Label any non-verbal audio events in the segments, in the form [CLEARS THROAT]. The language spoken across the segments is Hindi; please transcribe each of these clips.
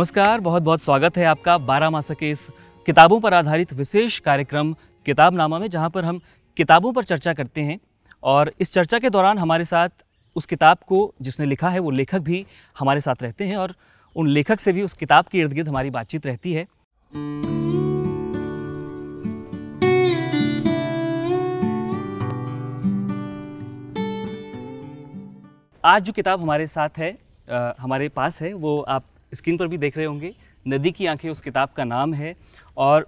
नमस्कार बहुत बहुत स्वागत है आपका बारह मासा के इस किताबों पर आधारित विशेष कार्यक्रम किताब नामा में जहाँ पर हम किताबों पर चर्चा करते हैं और इस चर्चा के दौरान हमारे साथ उस किताब को जिसने लिखा है वो लेखक भी हमारे साथ रहते हैं और उन लेखक से भी उस किताब के इर्द गिर्द हमारी बातचीत रहती है। आज जो किताब हमारे साथ है आ, हमारे पास है वो आप स्क्रीन पर भी देख रहे होंगे, नदी की आँखें उस किताब का नाम है और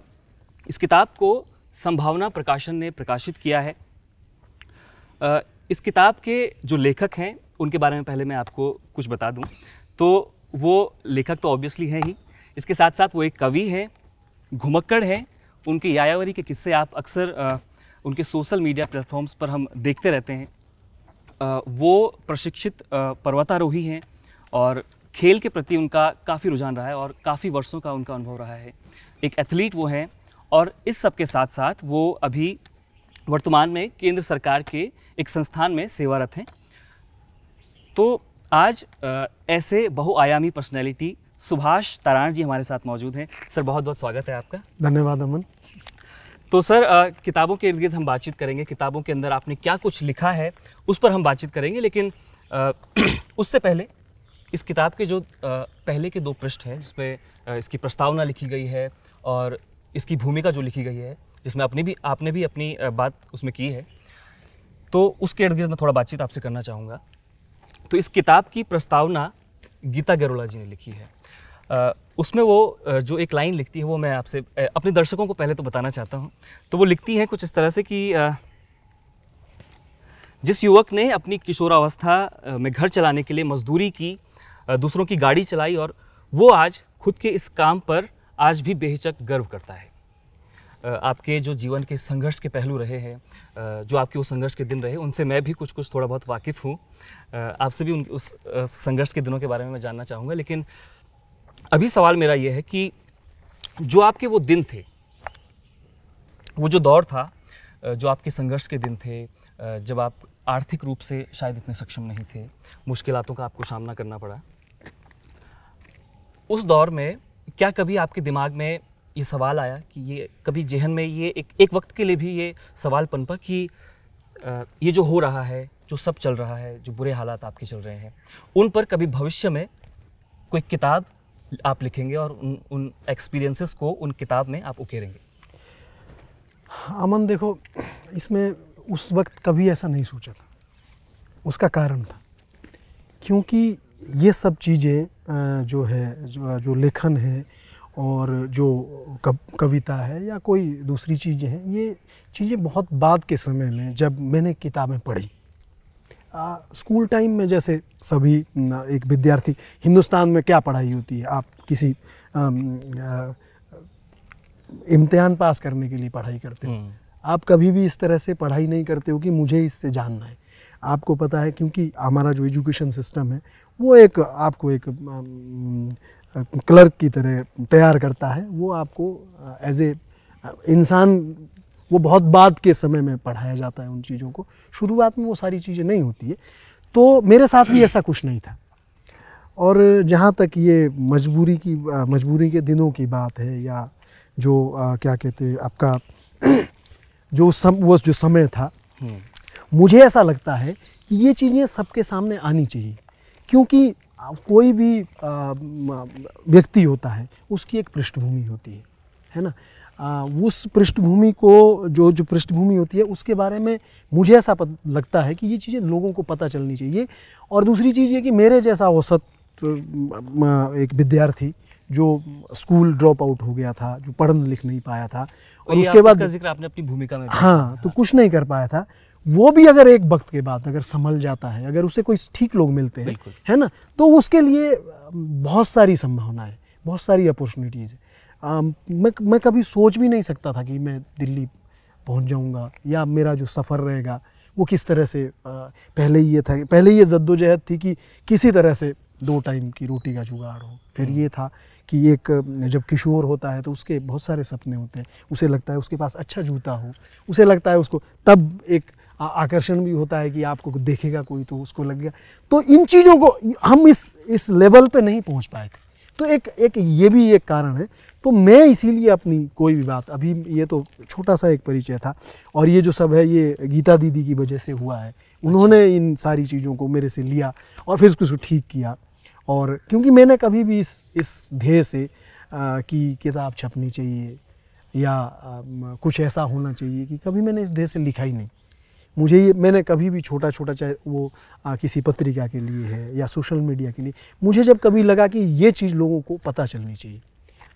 इस किताब को संभावना प्रकाशन ने प्रकाशित किया है। इस किताब के जो लेखक हैं, उनके बारे में पहले मैं आपको कुछ बता दूँ। तो वो लेखक तो ऑब्वियसली हैं ही। इसके साथ साथ वो एक कवि हैं, घुमक्कड़ हैं। उनके यायावरी के किस्से आप अक्सर उनके सोशल मीडिया प्लेटफॉर्म्स पर हम देखते रहते हैं। वो प्रशिक्षित पर्वतारोही हैं और खेल के प्रति उनका काफ़ी रुझान रहा है और काफ़ी वर्षों का उनका अनुभव रहा है। एक एथलीट वो हैं और इस सब के साथ साथ वो अभी वर्तमान में केंद्र सरकार के एक संस्थान में सेवारत हैं। तो आज ऐसे बहुआयामी पर्सनैलिटी सुभाष ताराण जी हमारे साथ मौजूद हैं। सर बहुत बहुत स्वागत है आपका। धन्यवाद अमन। तो सर आ, किताबों के इर्द गिर्द हम बातचीत करेंगे। किताबों के अंदर आपने क्या कुछ लिखा है उस पर हम बातचीत करेंगे लेकिन आ, [CLEARS THROAT] उससे पहले इस किताब के जो पहले के दो पृष्ठ हैं, जिसमें इसकी प्रस्तावना लिखी गई है और इसकी भूमिका जो लिखी गई है, जिसमें अपनी भी, आपने भी अपनी बात उसमें की है तो उसके इर्द गिर्द मैं थोड़ा बातचीत आपसे करना चाहूँगा। तो इस किताब की प्रस्तावना गीता गरोला जी ने लिखी है। उसमें वो जो एक लाइन लिखती है, वो मैं आपसे अपने दर्शकों को पहले तो बताना चाहता हूँ। तो वो लिखती हैं कुछ इस तरह से कि जिस युवक ने अपनी किशोरावस्था में घर चलाने के लिए मजदूरी की दूसरों की गाड़ी चलाई और वो आज खुद के इस काम पर आज भी बेहिचक गर्व करता है। आपके जो जीवन के संघर्ष के पहलू रहे हैं जो आपके उस संघर्ष के दिन रहे, उनसे मैं भी कुछ कुछ थोड़ा बहुत वाकिफ़ हूँ। आपसे भी उन, उस संघर्ष के दिनों के बारे में मैं जानना चाहूँगा, लेकिन अभी सवाल मेरा ये है कि जो आपके वो दिन थे, वो जो दौर था जो आपके संघर्ष के दिन थे जब आप आर्थिक रूप से शायद इतने सक्षम नहीं थे मुश्किलों का आपको सामना करना पड़ा उस दौर में क्या कभी आपके दिमाग में ये सवाल आया कि ये कभी जहन में ये एक एक वक्त के लिए भी ये सवाल पनपा कि ये जो हो रहा है, जो सब चल रहा है, जो बुरे हालात आपके चल रहे हैं, उन पर कभी भविष्य में कोई किताब आप लिखेंगे और उन उन एक्सपीरियंसेस को उन किताब में आप उकेरेंगे? अमन, देखो, इसमें उस वक्त कभी ऐसा नहीं सोचा था। उसका कारण था। क्योंकि ये सब चीज़ें जो है जो, जो लेखन है और जो कविता है या कोई दूसरी चीज़ें हैं ये चीज़ें बहुत बाद के समय में जब मैंने किताबें पढ़ी। आ, स्कूल टाइम में जैसे सभी एक विद्यार्थी हिंदुस्तान में क्या पढ़ाई होती है? आप किसी इम्तिहान पास करने के लिए पढ़ाई करते हो। हम्म। आप कभी भी इस तरह से पढ़ाई नहीं करते हो कि मुझे इससे जानना है। आपको पता है क्योंकि हमारा जो एजुकेशन सिस्टम है वो एक आपको एक क्लर्क की तरह तैयार करता है। वो आपको एज ए इंसान वो बहुत बाद के समय में पढ़ाया जाता है उन चीज़ों को। शुरुआत में वो सारी चीज़ें नहीं होती है। तो मेरे साथ भी ऐसा कुछ नहीं था। और जहाँ तक ये मजबूरी की मजबूरी के दिनों की बात है या जो आ, क्या कहते हैं आपका [CLEARS THROAT] जो सम वो जो समय था हम्म। मुझे ऐसा लगता है कि ये चीज़ें सबके सामने आनी चाहिए। क्योंकि कोई भी व्यक्ति होता है उसकी एक पृष्ठभूमि होती है है ना? आ, उस पृष्ठभूमि को जो जो पृष्ठभूमि होती है उसके बारे में मुझे ऐसा लगता है कि ये चीज़ें लोगों को पता चलनी चाहिए। और दूसरी चीज़ ये कि मेरे जैसा औसत एक विद्यार्थी जो स्कूल ड्रॉप आउट हो गया था जो पढ़ लिख नहीं पाया था और उसके बाद ज़िक्र आपने अपनी भूमिका में हाँ तो कुछ नहीं कर पाया था। वो भी अगर एक वक्त के बाद अगर संभल जाता है अगर उसे कोई ठीक लोग मिलते हैं है ना? तो उसके लिए बहुत सारी संभावनाएँ बहुत सारी अपॉर्चुनिटीज़ है। मैं मैं कभी सोच भी नहीं सकता था कि मैं दिल्ली पहुँच जाऊँगा या मेरा जो सफ़र रहेगा वो किस तरह से आ, पहले ये था पहले ये जद्दोजहद थी कि किसी तरह से दो टाइम की रोटी का जुगाड़ हो। फिर। ये था कि एक जब किशोर होता है तो उसके बहुत सारे सपने होते हैं उसे लगता है उसके पास अच्छा जूता हो उसे लगता है उसको तब एक आकर्षण भी होता है कि आपको देखेगा कोई तो उसको लगेगा। तो इन चीज़ों को हम इस इस लेवल पे नहीं पहुँच पाए थे। तो एक एक ये भी एक कारण है। तो मैं इसीलिए अपनी कोई भी बात अभी ये तो छोटा सा एक परिचय था और ये जो सब है ये गीता दीदी की वजह से हुआ है। उन्होंने इन सारी चीज़ों को मेरे से लिया और फिर उसको ठीक किया। और क्योंकि मैंने कभी भी इस इस ध्येय से आ, कि किताब छपनी चाहिए या आ, कुछ ऐसा होना चाहिए कि कभी मैंने इस ध्येय से लिखा ही नहीं। मुझे ये मैंने कभी भी छोटा छोटा चाहे वो आ, किसी पत्रिका के लिए है या सोशल मीडिया के लिए मुझे जब कभी लगा कि ये चीज़ लोगों को पता चलनी चाहिए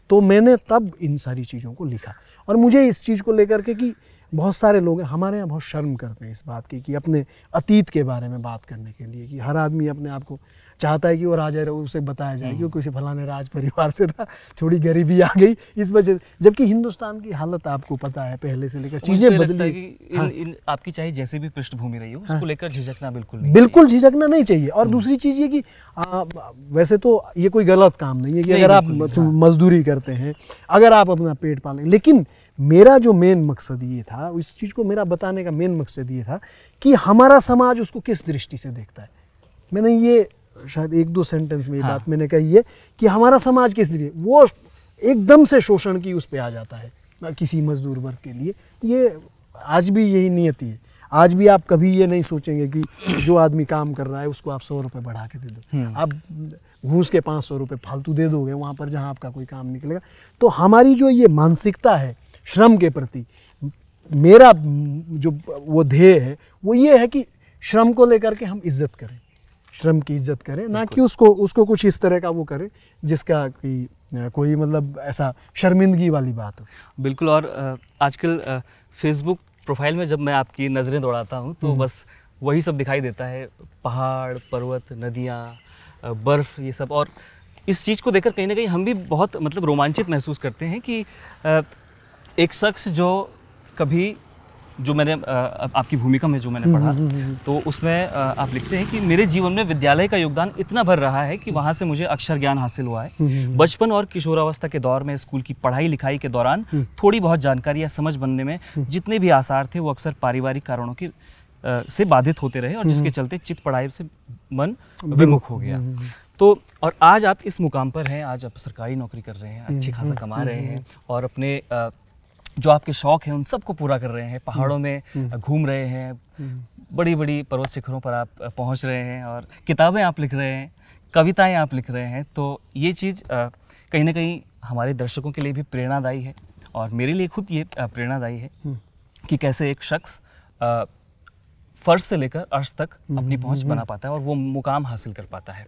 तो मैंने तब इन सारी चीज़ों को लिखा। और मुझे इस चीज़ को लेकर के कि बहुत सारे लोग हैं हमारे यहाँ बहुत शर्म करते हैं इस बात की कि अपने अतीत के बारे में बात करने के लिए कि हर आदमी अपने आप को चाहता है कि वो राजा उसे बताया जाए कि वो किसी फलाने राज परिवार से था थोड़ी गरीबी आ गई। इस वजह से जबकि हिंदुस्तान की हालत आपको पता है पहले से लेकर चीज़ें बदली इन, हाँ। इन, आपकी चाहे जैसी भी पृष्ठभूमि रही हो उसको हाँ। लेकर झिझकना बिल्कुल नहीं बिल्कुल झिझकना नहीं चाहिए। और दूसरी चीज़ ये कि आ, वैसे तो ये कोई गलत काम नहीं है कि अगर आप हाँ। मजदूरी करते हैं अगर आप अपना पेट पालें। लेकिन मेरा जो मेन मकसद ये था इस चीज़ को मेरा बताने का मेन मकसद ये था कि हमारा समाज उसको किस दृष्टि से देखता है। मैंने ये शायद एक दो सेंटेंस में ये हाँ। बात मैंने कही है कि हमारा समाज किस लिए वो एकदम से शोषण की उस पर आ जाता है किसी मजदूर वर्ग के लिए। ये आज भी यही नियति है आज भी आप कभी ये नहीं सोचेंगे कि जो आदमी काम कर रहा है उसको आप सौ रुपये बढ़ा के दे दो। हम्म। आप घूस के पाँच सौ रुपये फालतू दे दोगे वहाँ पर जहाँ आपका कोई काम निकलेगा। तो हमारी जो ये मानसिकता है श्रम के प्रति मेरा जो वो ध्येय है वो ये है कि श्रम को लेकर के हम इज़्ज़त करें। श्रम की इज़्ज़त करें ना कि उसको उसको कुछ इस तरह का वो करें जिसका कि कोई मतलब ऐसा शर्मिंदगी वाली बात हो बिल्कुल और आजकल फेसबुक प्रोफ़ाइल में जब मैं आपकी नज़रें दौड़ाता हूँ तो हम्म। बस वही सब दिखाई देता है पहाड़ पर्वत नदियाँ बर्फ़ ये सब और इस चीज़ को देखकर कहीं ना कहीं हम भी बहुत मतलब रोमांचित महसूस करते हैं कि एक शख्स जो कभी जो मैंने आपकी भूमिका में जो मैंने पढ़ा हम्म, हम्म, हम्म, तो उसमें आप लिखते हैं कि मेरे जीवन में विद्यालय का योगदान इतना भर रहा है कि वहाँ से मुझे अक्षर ज्ञान हासिल हुआ है। बचपन और किशोरावस्था के दौर में स्कूल की पढ़ाई लिखाई के दौरान थोड़ी बहुत जानकारी या समझ बनने में जितने भी आसार थे वो अक्सर पारिवारिक कारणों के से बाधित होते रहे और जिसके चलते चित्त पढ़ाई से मन विमुख हो गया। तो और आज आप इस मुकाम पर हैं आज आप सरकारी नौकरी कर रहे हैं अच्छे खासा कमा रहे हैं और अपने जो आपके शौक हैं उन सबको पूरा कर रहे हैं। पहाड़ों में हम्म, हम्म। घूम रहे हैं हम्म। बड़ी बड़ी पर्वत शिखरों पर आप पहुँच रहे हैं और किताबें आप लिख रहे हैं कविताएँ आप लिख रहे हैं। तो ये चीज़ कहीं ना कहीं हमारे दर्शकों के लिए भी प्रेरणादायी है और मेरे लिए खुद ये प्रेरणादायी है कि कैसे एक शख्स फर्श से लेकर अर्श तक अपनी पहुँच बना पाता है और वो मुकाम हासिल कर पाता है।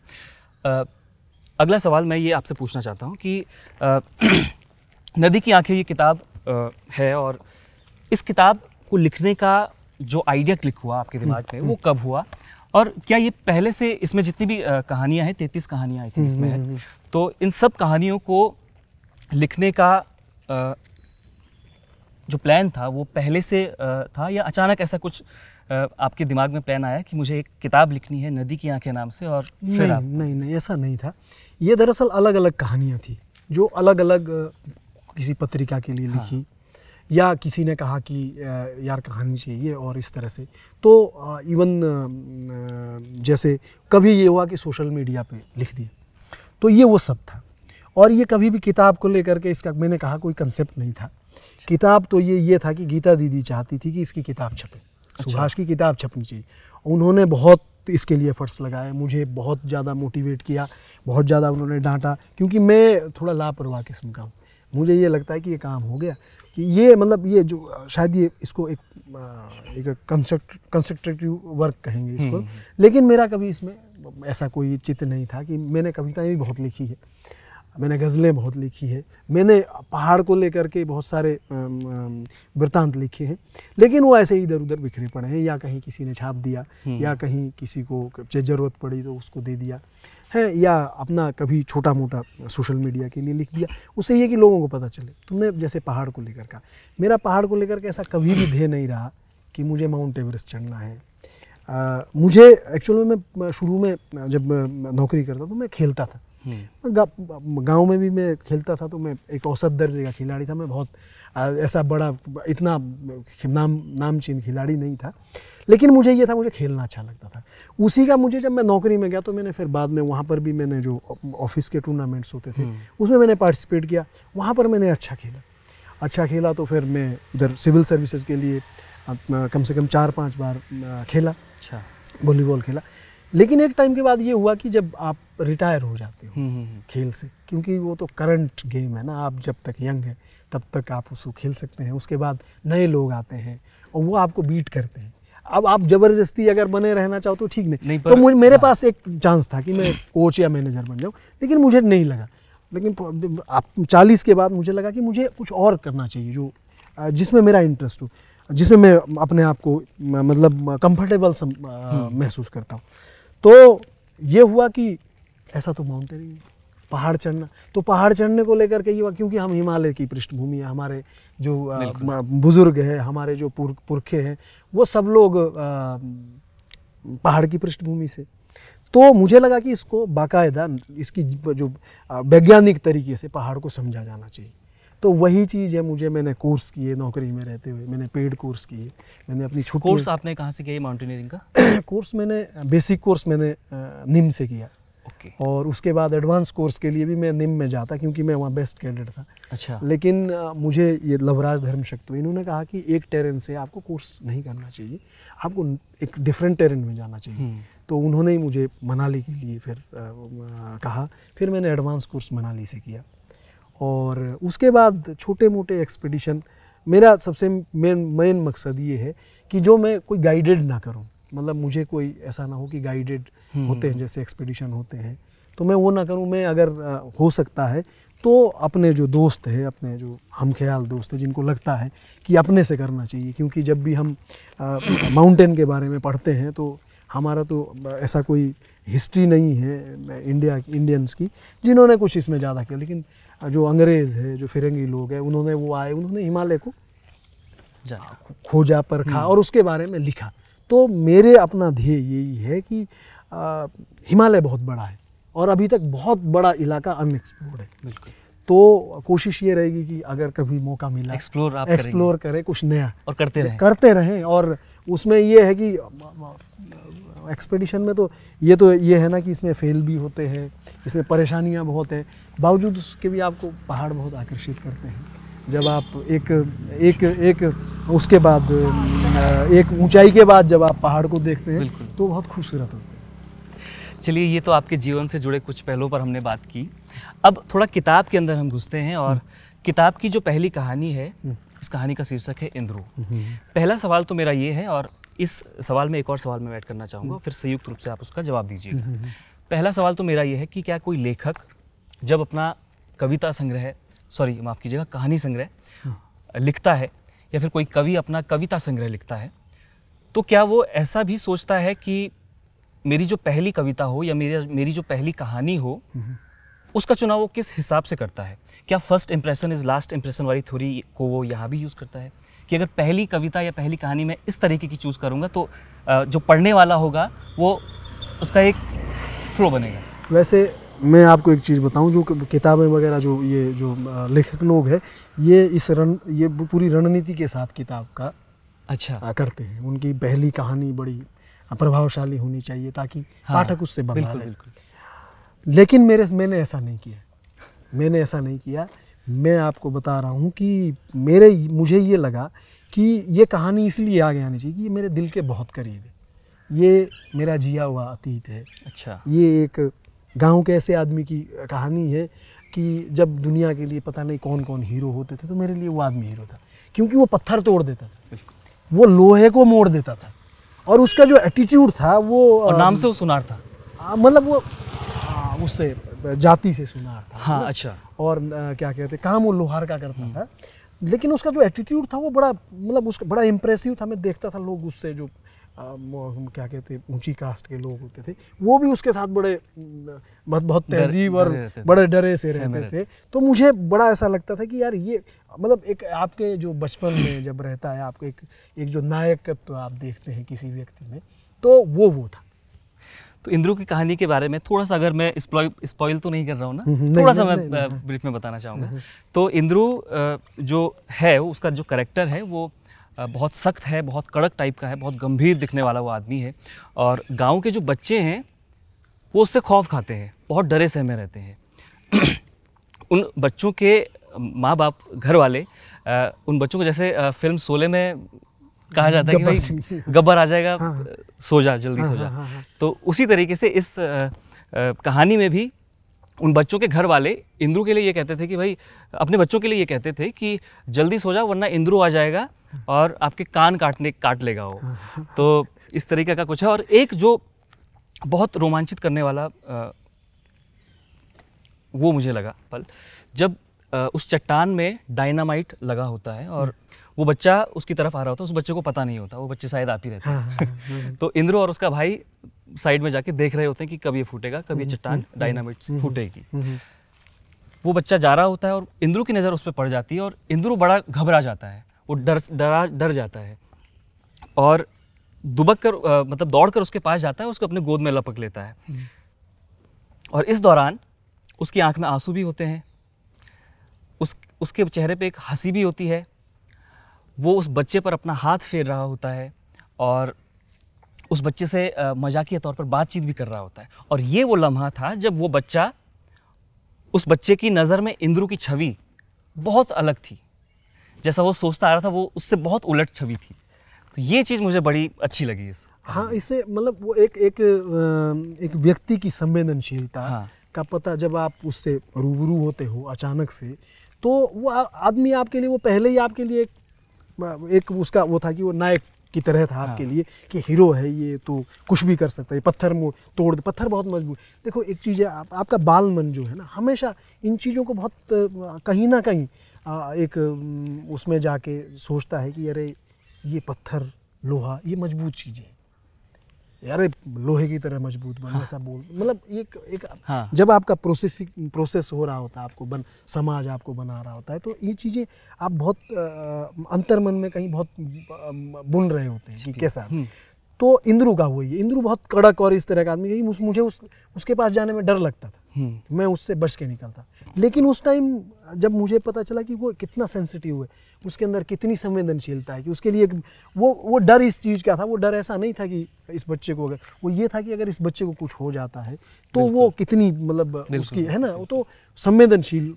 अगला सवाल मैं ये आपसे पूछना चाहता हूँ कि [CLEARS THROAT] नदी की आँखें ये किताब है और इस किताब को लिखने का जो आइडिया क्लिक हुआ आपके दिमाग में वो कब हुआ? और क्या ये पहले से इसमें जितनी भी कहानियाँ हैं तैतीस कहानियाँ आई थी इसमें है। तो इन सब कहानियों को लिखने का जो प्लान था वो पहले से था या अचानक ऐसा कुछ आपके दिमाग में प्लान आया कि मुझे एक किताब लिखनी है नदी की आँखें नाम से और फिर नहीं, आप... नहीं नहीं ऐसा नहीं था। ये दरअसल अलग अलग कहानियाँ थी जो अलग अलग किसी पत्रिका के लिए हाँ। लिखी या किसी ने कहा कि यार कहानी चाहिए और इस तरह से। तो इवन जैसे कभी ये हुआ कि सोशल मीडिया पे लिख दिया। तो ये वो सब था। और ये कभी भी किताब को लेकर के इसका मैंने कहा कोई कंसेप्ट नहीं था। किताब तो ये ये था कि गीता दीदी चाहती थी कि इसकी किताब छपे। अच्छा। सुभाष की किताब छपनी चाहिए। उन्होंने बहुत इसके लिए एफर्ट्स लगाए मुझे बहुत ज़्यादा मोटिवेट किया बहुत ज़्यादा उन्होंने डांटा क्योंकि मैं थोड़ा लापरवाह किस्म का हूँ। मुझे ये लगता है कि ये काम हो गया। कि ये मतलब ये जो शायद ये इसको एक एक कंस्ट्रक्ट कंस्ट्रक्टिव वर्क कहेंगे इसको। हम्म, हम्म। लेकिन मेरा कभी इसमें ऐसा कोई चित्र नहीं था कि मैंने कविताएँ भी बहुत लिखी है। मैंने गज़लें बहुत लिखी है। मैंने पहाड़ को लेकर के बहुत सारे वृतांत लिखे हैं। लेकिन वो ऐसे इधर उधर बिखरे पड़े हैं या कहीं किसी ने छाप दिया हम्म। या कहीं किसी को ज़रूरत पड़ी तो उसको दे दिया। है या अपना कभी छोटा मोटा सोशल मीडिया के लिए लिख दिया उससे ये कि लोगों को पता चले। तुमने जैसे पहाड़ को लेकर का मेरा पहाड़ को लेकर के ऐसा कभी भी ध्येय नहीं रहा कि मुझे माउंट एवरेस्ट चढ़ना है। आ, मुझे एक्चुअल में मैं शुरू में जब नौकरी करता तो मैं खेलता था। हम्म। गाँव में भी मैं खेलता था तो मैं एक औसत दर्जे का खिलाड़ी था। मैं बहुत ऐसा बड़ा इतना नाम नामचीन खिलाड़ी नहीं था। लेकिन मुझे ये था मुझे खेलना अच्छा लगता था। उसी का मुझे जब मैं नौकरी में गया तो मैंने फिर बाद में वहाँ पर भी मैंने जो ऑफ़िस के टूर्नामेंट्स होते थे उसमें मैंने पार्टिसिपेट किया। वहाँ पर मैंने अच्छा खेला। अच्छा खेला तो फिर मैं उधर सिविल सर्विसेज़ के लिए कम से कम चार पाँच बार खेला। अच्छा। वॉलीबॉल खेला। लेकिन एक टाइम के बाद ये हुआ कि जब आप रिटायर हो जाते हो हम्म, हम्म, हम्म। खेल से क्योंकि वो तो करंट गेम है ना आप जब तक यंग है तब तक आप उसको खेल सकते हैं। उसके बाद नए लोग आते हैं और वो आपको बीट करते हैं। अब आप ज़बरदस्ती अगर बने रहना चाहो तो ठीक नहीं, नहीं, तो मुझे मेरे हाँ। पास एक चांस था कि मैं कोच या मैनेजर बन जाऊँ लेकिन मुझे नहीं लगा। लेकिन आप चालीस के बाद मुझे लगा कि मुझे कुछ और करना चाहिए जो जिसमें मेरा इंटरेस्ट हो जिसमें मैं अपने आप को मतलब कंफर्टेबल महसूस करता हूँ। तो ये हुआ कि ऐसा तो माउंटेनिंग पहाड़ चढ़ना तो पहाड़ चढ़ने को लेकर के ये हुआ क्योंकि हम हिमालय की पृष्ठभूमि है हमारे जो बुज़ुर्ग है हमारे जो पुर, पुरखे हैं वो सब लोग पहाड़ की पृष्ठभूमि से। तो मुझे लगा कि इसको बाकायदा इसकी जो वैज्ञानिक तरीके से पहाड़ को समझा जाना चाहिए। तो वही चीज़ है मुझे मैंने कोर्स किए नौकरी में रहते हुए मैंने पेड कोर्स किए मैंने अपनी छुट्टी कोर्स आपने कहाँ से किया माउंटेनियरिंग का? [COUGHS] कोर्स मैंने बेसिक कोर्स मैंने निम से किया। ओके और उसके बाद एडवांस कोर्स के लिए भी मैं निम में जाता क्योंकि मैं वहाँ बेस्ट कैडेट था। अच्छा। लेकिन अ, मुझे ये लवराज धर्म शक्ति इन्होंने कहा कि एक टेरेन से आपको कोर्स नहीं करना चाहिए आपको एक डिफरेंट टेरेन में जाना चाहिए। हम्म, तो उन्होंने ही मुझे मनाली के लिए फिर अ, अ, कहा। फिर मैंने एडवांस कोर्स मनाली से किया। और उसके बाद छोटे मोटे एक्सपीडिशन मेरा सबसे मेन मेन मकसद ये है कि जो मैं कोई गाइडेड ना करूँ मतलब मुझे कोई ऐसा ना हो कि गाइडेड हम्म, होते हैं जैसे एक्सपीडिशन होते हैं। तो मैं वो ना करूँ मैं अगर हो सकता है तो अपने जो दोस्त है अपने जो हम ख्याल दोस्त है जिनको लगता है कि अपने से करना चाहिए क्योंकि जब भी हम माउंटेन के बारे में पढ़ते हैं तो हमारा तो ऐसा कोई हिस्ट्री नहीं है इंडिया इंडियंस की जिन्होंने कुछ इसमें ज़्यादा किया। लेकिन जो अंग्रेज़ है जो फिरंगी लोग हैं उन्होंने वो आए उन्होंने हिमालय को खोजा परखा और उसके बारे में लिखा। तो मेरे अपना ध्येय यही है कि हिमालय बहुत बड़ा है और अभी तक बहुत बड़ा इलाका अनएक्सप्लोर्ड है। बिल्कुल। तो कोशिश ये रहेगी कि अगर कभी मौका मिला एक्सप्लोर आप एक्सप्लोर करें कुछ नया। और करते रहें। करते रहें और उसमें ये है कि एक्सपेडिशन में तो ये तो ये है ना कि इसमें फेल भी होते हैं इसमें परेशानियाँ बहुत हैं। बावजूद उसके भी आपको पहाड़ बहुत आकर्षित करते हैं। जब आप एक एक एक उसके बाद एक ऊंचाई के बाद जब आप पहाड़ को देखते हैं तो बहुत खूबसूरत होता है। चलिए ये तो आपके जीवन से जुड़े कुछ पहलुओं पर हमने बात की। अब थोड़ा किताब के अंदर हम घुसते हैं और किताब की जो पहली कहानी है हम्म। इस कहानी का शीर्षक है इंद्रो। पहला सवाल तो मेरा ये है और इस सवाल में एक और सवाल मैं ऐड करना चाहूँगा फिर संयुक्त रूप से आप उसका जवाब दीजिएगा। पहला सवाल तो मेरा ये है कि क्या कोई लेखक जब अपना कविता संग्रह सॉरी माफ़ कीजिएगा कहानी संग्रह लिखता है या फिर कोई कवि अपना कविता संग्रह लिखता है तो क्या वो ऐसा भी सोचता है कि मेरी जो पहली कविता हो या मेरी मेरी जो पहली कहानी हो उसका चुनाव वो किस हिसाब से करता है? क्या first impression is last impression वाली थ्योरी को वो यहाँ भी यूज़ करता है? कि अगर पहली कविता या पहली कहानी मैं इस तरीके की चूज़ करूँगा तो जो पढ़ने वाला होगा वो उसका एक फ्लो बनेगा। वैसे मैं आपको एक चीज़ बताऊँ जो किताबें वगैरह जो ये जो लेखक लोग हैं ये इस रण ये पूरी रणनीति के साथ किताब का अच्छा। करते हैं। उनकी पहली कहानी बड़ी प्रभावशाली होनी चाहिए ताकि हाँ, पाठक उससे बिल्कुल बिल्कुल। लेकिन मेरे मैंने ऐसा नहीं किया। मैंने ऐसा नहीं किया। मैं आपको बता रहा हूँ कि मेरे मुझे ये लगा कि ये कहानी इसलिए आगे आनी चाहिए कि ये मेरे दिल के बहुत करीब है। ये मेरा जिया हुआ अतीत है। अच्छा। ये एक गाँव के ऐसे आदमी की कहानी है कि जब दुनिया के लिए पता नहीं कौन कौन हीरो होते थे तो मेरे लिए वो आदमी हीरो था। क्योंकि वो पत्थर तोड़ देता था। वो लोहे को मोड़ देता था। और उसका जो एटीट्यूड था वो और नाम से वो सुनार था। आ, मतलब वो आ, उससे जाति से सुनार था। हाँ अच्छा। और आ, क्या कहते काम वो लोहार का करता था। लेकिन उसका जो एटीट्यूड था वो बड़ा मतलब उसका बड़ा इम्प्रेसिव था। मैं देखता था लोग उससे जो हम क्या कहते हैं ऊँची कास्ट के लोग होते थे। वो भी उसके साथ बड़े बहुत बहुत तहजीब और। बड़े डरे से रहते थे। तो मुझे बड़ा ऐसा लगता था कि यार ये मतलब एक आपके जो बचपन में जब रहता है आपको एक एक जो नायकत्व आप देखते हैं किसी व्यक्ति में तो वो वो था। तो इंद्रू की कहानी के बारे में थोड़ा सा अगर मैं स्पॉइल तो नहीं कर रहा हूँ ना? हम्म, थोड़ा सा मैं नहीं, ब्रीफ में बताना चाहूँगा। तो इंद्रू जो है उसका जो करेक्टर है वो बहुत सख्त है बहुत कड़क टाइप का है बहुत गंभीर दिखने वाला वो आदमी है और गाँव के जो बच्चे हैं वो उससे खौफ खाते हैं बहुत डरे सहमे रहते हैं [CLEARS THROAT] उन बच्चों के माँ बाप घर वाले उन बच्चों को जैसे फ़िल्म सोले में कहा जाता है कि भाई गब्बर आ जाएगा हाँ। सो जा जल्दी हाँ, सो जा हाँ, हाँ, हाँ। तो उसी तरीके से इस कहानी में भी उन बच्चों के घर वाले इंद्रू के लिए ये कहते थे कि भाई अपने बच्चों के लिए ये कहते थे कि जल्दी सो जाओ वरना इंद्रू आ जाएगा और आपके कान काटने काट लेगा वो तो इस तरीके का कुछ है और एक जो बहुत रोमांचित करने वाला अ, वो मुझे लगा पल जब अ, उस चट्टान में डायनामाइट लगा होता है और वो बच्चा उसकी तरफ़ आ रहा होता है उस बच्चे को पता नहीं होता वो बच्चे शायद आप ही रहते हैं हाँ, हाँ, हाँ। तो इंद्र और उसका भाई साइड में जाके देख रहे होते हैं कि कब ये फूटेगा कब ये चट्टान डायनामाइट से फूटेगी हम्म, हम्म। वो बच्चा जा रहा होता है और इंद्रू की नज़र उस पर पड़ जाती है और इंद्रू बड़ा घबरा जाता है वो डर डरा डर जाता है और दुबक कर अ, मतलब दौड़ कर उसके पास जाता है उसको अपने गोद में लपक लेता है हम्म। और इस दौरान उसकी आँख में आँसू भी होते हैं उस उसके चेहरे पे एक हँसी भी होती है वो उस बच्चे पर अपना हाथ फेर रहा होता है और उस बच्चे से मजाकिया तौर पर बातचीत भी कर रहा होता है और ये वो लम्हा था जब वो बच्चा उस बच्चे की नज़र में इंद्रू की छवि बहुत अलग थी। जैसा वो सोचता आ रहा था वो उससे बहुत उलट छवि थी। तो ये चीज़ मुझे बड़ी अच्छी लगी इस हाँ इससे मतलब वो एक एक एक व्यक्ति की संवेदनशीलता हाँ। का पता जब आप उससे रूबरू होते हो अचानक से तो वो आदमी आपके लिए वो पहले ही आपके लिए एक एक उसका वो था कि वो नायक की तरह था आपके हाँ। लिए कि हीरो है ये तो कुछ भी कर सकता है पत्थर मुँह तोड़ दे पत्थर बहुत मज़बूत देखो एक चीज़ है आप, आपका बाल मन जो है ना हमेशा इन चीज़ों को बहुत कहीं ना कहीं एक उसमें जाके सोचता है कि अरे ये पत्थर लोहा ये मज़बूत चीज़ें है यार लोहे की तरह मज़बूत बन ऐसा बोल मतलब एक एक हाँ। जब आपका प्रोसेसिंग प्रोसेस हो रहा होता है आपको बन समाज आपको बना रहा होता है तो ये चीज़ें आप बहुत अंतर मन में कहीं बहुत बुन रहे होते हैं कि कैसा हम्म। तो इंद्रू का वही है इंद्रू बहुत कड़क और इस तरह का आदमी है, मुझे उस उसके पास जाने में डर लगता था। हम्म, मैं उससे बच के निकलता। लेकिन उस टाइम जब मुझे पता चला कि वो कितना सेंसिटिव है उसके अंदर कितनी संवेदनशीलता है कि उसके लिए वो वो डर इस चीज़ का था वो डर ऐसा नहीं था कि इस बच्चे को अगर वो ये था कि अगर इस बच्चे को कुछ हो जाता है तो वो कितनी मतलब उसकी है ना वो तो संवेदनशील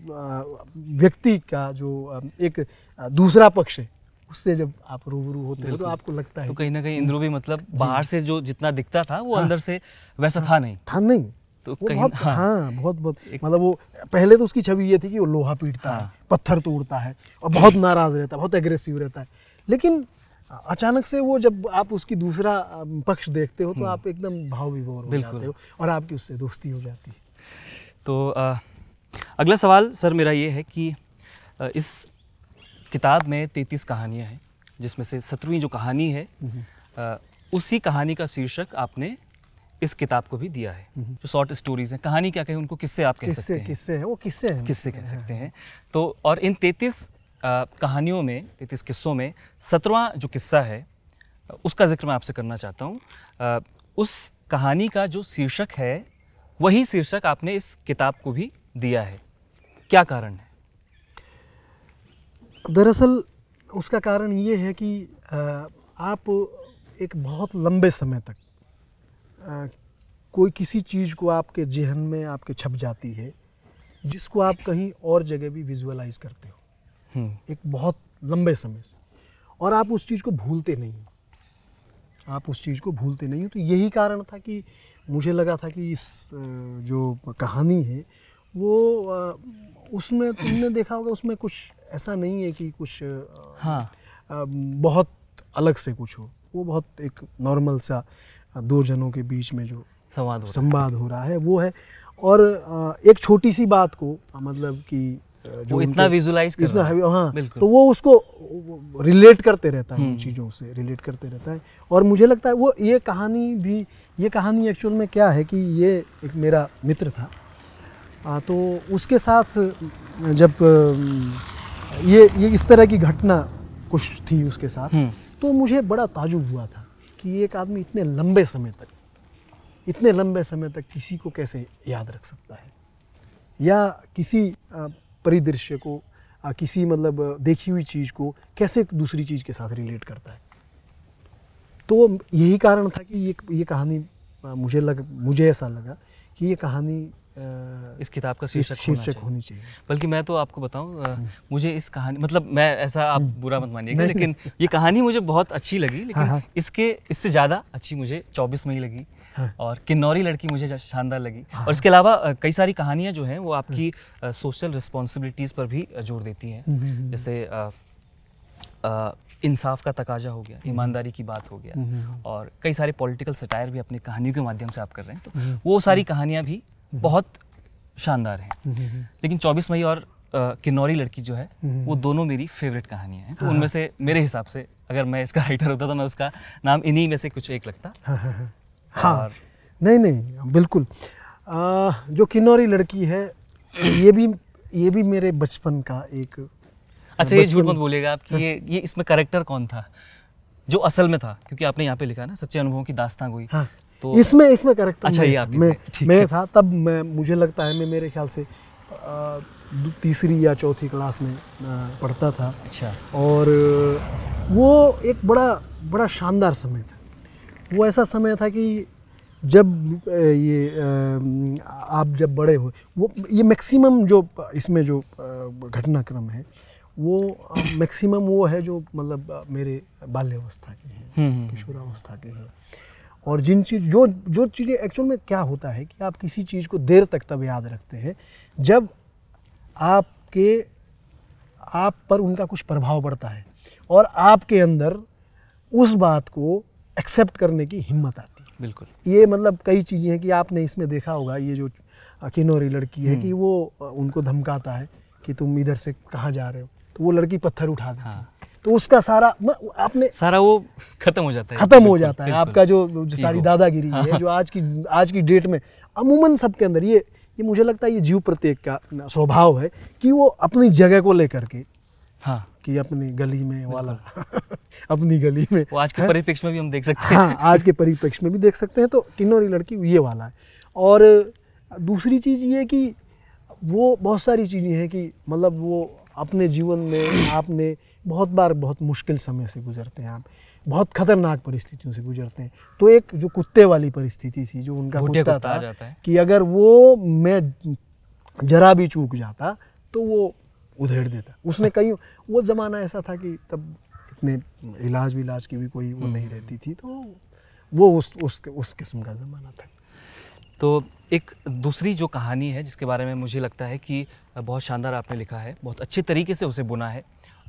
व्यक्ति का जो एक दूसरा पक्ष है उससे जब आप रूबरू होते हो तो आपको लगता है तो कहीं ना कहीं इंद्रू भी मतलब बाहर से जो जितना दिखता था वो अंदर से वैसा था नहीं। था नहीं। तो वो बहुत हाँ, हाँ बहुत बहुत मतलब वो पहले तो उसकी छवि ये थी कि वो लोहा पीटता हाँ, है। पत्थर तोड़ता है और बहुत नाराज़ रहता है बहुत एग्रेसिव रहता है। लेकिन अचानक से वो जब आप उसकी दूसरा पक्ष देखते हो तो आप एकदम भाव विभोर हो। जाते हो और आपकी उससे दोस्ती हो जाती है। तो अ, अगला सवाल सर मेरा ये है कि इस किताब में तैतीस कहानियाँ हैं जिसमें से सत्रहवीं जो कहानी है अ, उसी कहानी का शीर्षक आपने इस किताब को भी दिया है। जो शॉर्ट स्टोरीज हैं कहानी क्या कहें उनको किससे आप कह सकते हैं? किससे है? वो किससे है? किससे कह सकते हैं? तो और इन तैतीस कहानियों में तैतीस किस्सों में सत्रवा जो किस्सा है उसका ज़िक्र मैं आपसे करना चाहता हूँ। उस कहानी का जो शीर्षक है वही शीर्षक आपने इस किताब को भी दिया है। क्या कारण है? दरअसल उसका कारण ये है कि आप एक बहुत लंबे समय तक कोई किसी चीज़ को आपके जहन में आपके छप जाती है जिसको आप कहीं और जगह भी विजुअलाइज करते हो। हम्म, एक बहुत लंबे समय से। और आप उस चीज़ को भूलते नहीं हो। आप उस चीज़ को भूलते नहीं हो। तो यही कारण था कि मुझे लगा था कि इस जो कहानी है वो उसमें तुमने देखा होगा उसमें कुछ ऐसा नहीं है कि कुछ हाँ। बहुत अलग से कुछ हो। वो बहुत एक नॉर्मल सा दो जनों के बीच में जो संवाद हो। रहा संवाद हो रहा है वो है। और एक छोटी सी बात को मतलब कि जो वो इतना विजुलाइज कर रहा है। है- हाँ तो वो उसको रिलेट करते रहता है उन हम्म। चीज़ों से रिलेट करते रहता है। और मुझे लगता है वो ये कहानी भी ये कहानी एक्चुअल में क्या है कि ये एक मेरा मित्र था। आ, तो उसके साथ जब ये ये इस तरह की घटना कुछ थी उसके साथ हम्म, तो मुझे बड़ा ताजुब हुआ था। कि एक आदमी इतने लंबे समय तक, इतने लंबे समय तक किसी को कैसे याद रख सकता है? या किसी परिदृश्य को किसी मतलब देखी हुई चीज़ को कैसे दूसरी चीज़ के साथ रिलेट करता है? तो यही कारण था कि ये ये कहानी मुझे लग, मुझे ऐसा लगा कि ये कहानी इस किताब का शीर्षक होना शीर्षक चाहिए। होनी चाहिए। बल्कि मैं तो आपको बताऊँ मुझे इस कहानी मतलब मैं ऐसा आप बुरा मत मानिएगा लेकिन ये कहानी मुझे बहुत अच्छी लगी हाँ, लेकिन हाँ। इसके इससे ज़्यादा अच्छी मुझे चौबीस मई लगी हाँ। और किन्नौरी लड़की मुझे शानदार लगी। और इसके अलावा कई सारी कहानियाँ जो हैं वो आपकी सोशल रिस्पॉन्सिबिलिटीज़ पर भी ज़ोर देती हैं। हम्म, हम्म, जैसे इंसाफ का तकाजा हो गया ईमानदारी की बात हो गया हम्म, और कई सारे पॉलिटिकल सटायर भी अपनी कहानियों के माध्यम से आप कर रहे हैं। तो हम्म। वो सारी कहानियाँ भी बहुत शानदार हैं। हम्म, हम्म, लेकिन 24 मई और किन्नौरी लड़की जो है हम्म। वो दोनों मेरी फेवरेट कहानियाँ हैं। तो हाँ। उनमें से मेरे हिसाब से अगर मैं इसका राइटर होता तो मैं उसका नाम इन्हीं में से कुछ एक लगता। हाँ हाँ हाँ। हाँ। नहीं नहीं बिल्कुल। आ, जो किन्नौरी लड़की है ये भी ये भी मेरे बचपन का एक अच्छा ये झूठ मत बोलिएगा आप कि ये ये इसमें करेक्टर कौन था? जो असल में था क्योंकि आपने यहाँ पे लिखा ना सच्चे अनुभवों की दास्तां कोई हाँ। तो इसमें इसमें करेक्टर अच्छा, मैं ये मैं मैं था तब मैं मुझे लगता है मैं मेरे ख्याल से आ, तीसरी या चौथी क्लास में पढ़ता था। अच्छा। और वो एक बड़ा बड़ा शानदार समय था। वो ऐसा समय था कि जब ये आप जब बड़े हो वो ये मैक्सिमम जो इसमें जो घटनाक्रम है वो मैक्सिमम वो है जो मतलब मेरे बाल्यावस्था के हैं हम्म, हम्म, किशोरावस्था के हैं। और जिन चीज़ जो जो चीज़ें एक्चुअल में क्या होता है कि आप किसी चीज़ को देर तक तब याद रखते हैं जब आपके आप पर उनका कुछ प्रभाव पड़ता है और आपके अंदर उस बात को एक्सेप्ट करने की हिम्मत आती है। बिल्कुल। ये मतलब कई चीज़ें हैं कि आपने इसमें देखा होगा ये जो किन्नौरी लड़की है कि वो उनको धमकाता है कि तुम इधर से कहाँ जा रहे हो तो वो लड़की पत्थर उठा देती हाँ। तो उसका सारा म- आपने सारा वो खत्म हो जाता है। खत्म हो जाता है। आपका जो जो सारी दादागिरी है जो आज की आज की डेट में अमूमन सबके अंदर ये ये मुझे लगता है ये जीव प्रत्येक का स्वभाव है कि वो अपनी जगह को लेकर के हाँ। कि अपनी गली में वाला [LAUGHS] अपनी गली में वो आज के परिप्रेक्ष्य में भी हम देख सकते हैं। हाँ आज के परिप्रेक्ष्य में भी देख सकते हैं। तो किन्नौरी लड़की ये वाला है। और दूसरी चीज़ ये कि वो बहुत सारी चीज़ें हैं कि मतलब वो अपने जीवन में आपने बहुत बार बहुत मुश्किल समय से गुजरते हैं आप। बहुत खतरनाक परिस्थितियों से गुजरते हैं। तो एक जो कुत्ते वाली परिस्थिति थी जो उनका कुत्ता था जाता है। कि अगर वो मैं जरा भी चूक जाता तो वो उधेड़ देता। उसने कई वो ज़माना ऐसा था कि तब इतने इलाज विलाज की भी कोई वो नहीं रहती थी तो वो उस उस उस किस्म का ज़माना था। तो एक दूसरी जो कहानी है जिसके बारे में मुझे लगता है कि बहुत शानदार आपने लिखा है बहुत अच्छे तरीके से उसे बुना है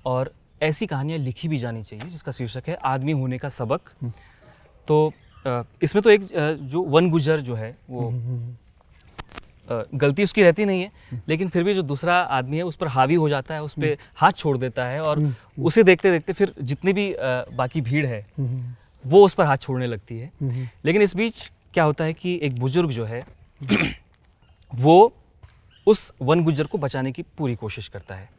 और ऐसी कहानियाँ लिखी भी जानी चाहिए जिसका शीर्षक है आदमी होने का सबक। तो इसमें तो एक जो वन गुजर जो है वो गलती उसकी रहती नहीं है लेकिन फिर भी जो दूसरा आदमी है उस पर हावी हो जाता है उस पर हाथ छोड़ देता है और उसे देखते देखते फिर जितनी भी बाकी भीड़ है वो उस पर हाथ छोड़ने लगती है। लेकिन इस बीच क्या होता है कि एक बुज़ुर्ग जो है [CLEARS THROAT] वो उस वन गुजर को बचाने की पूरी कोशिश करता है।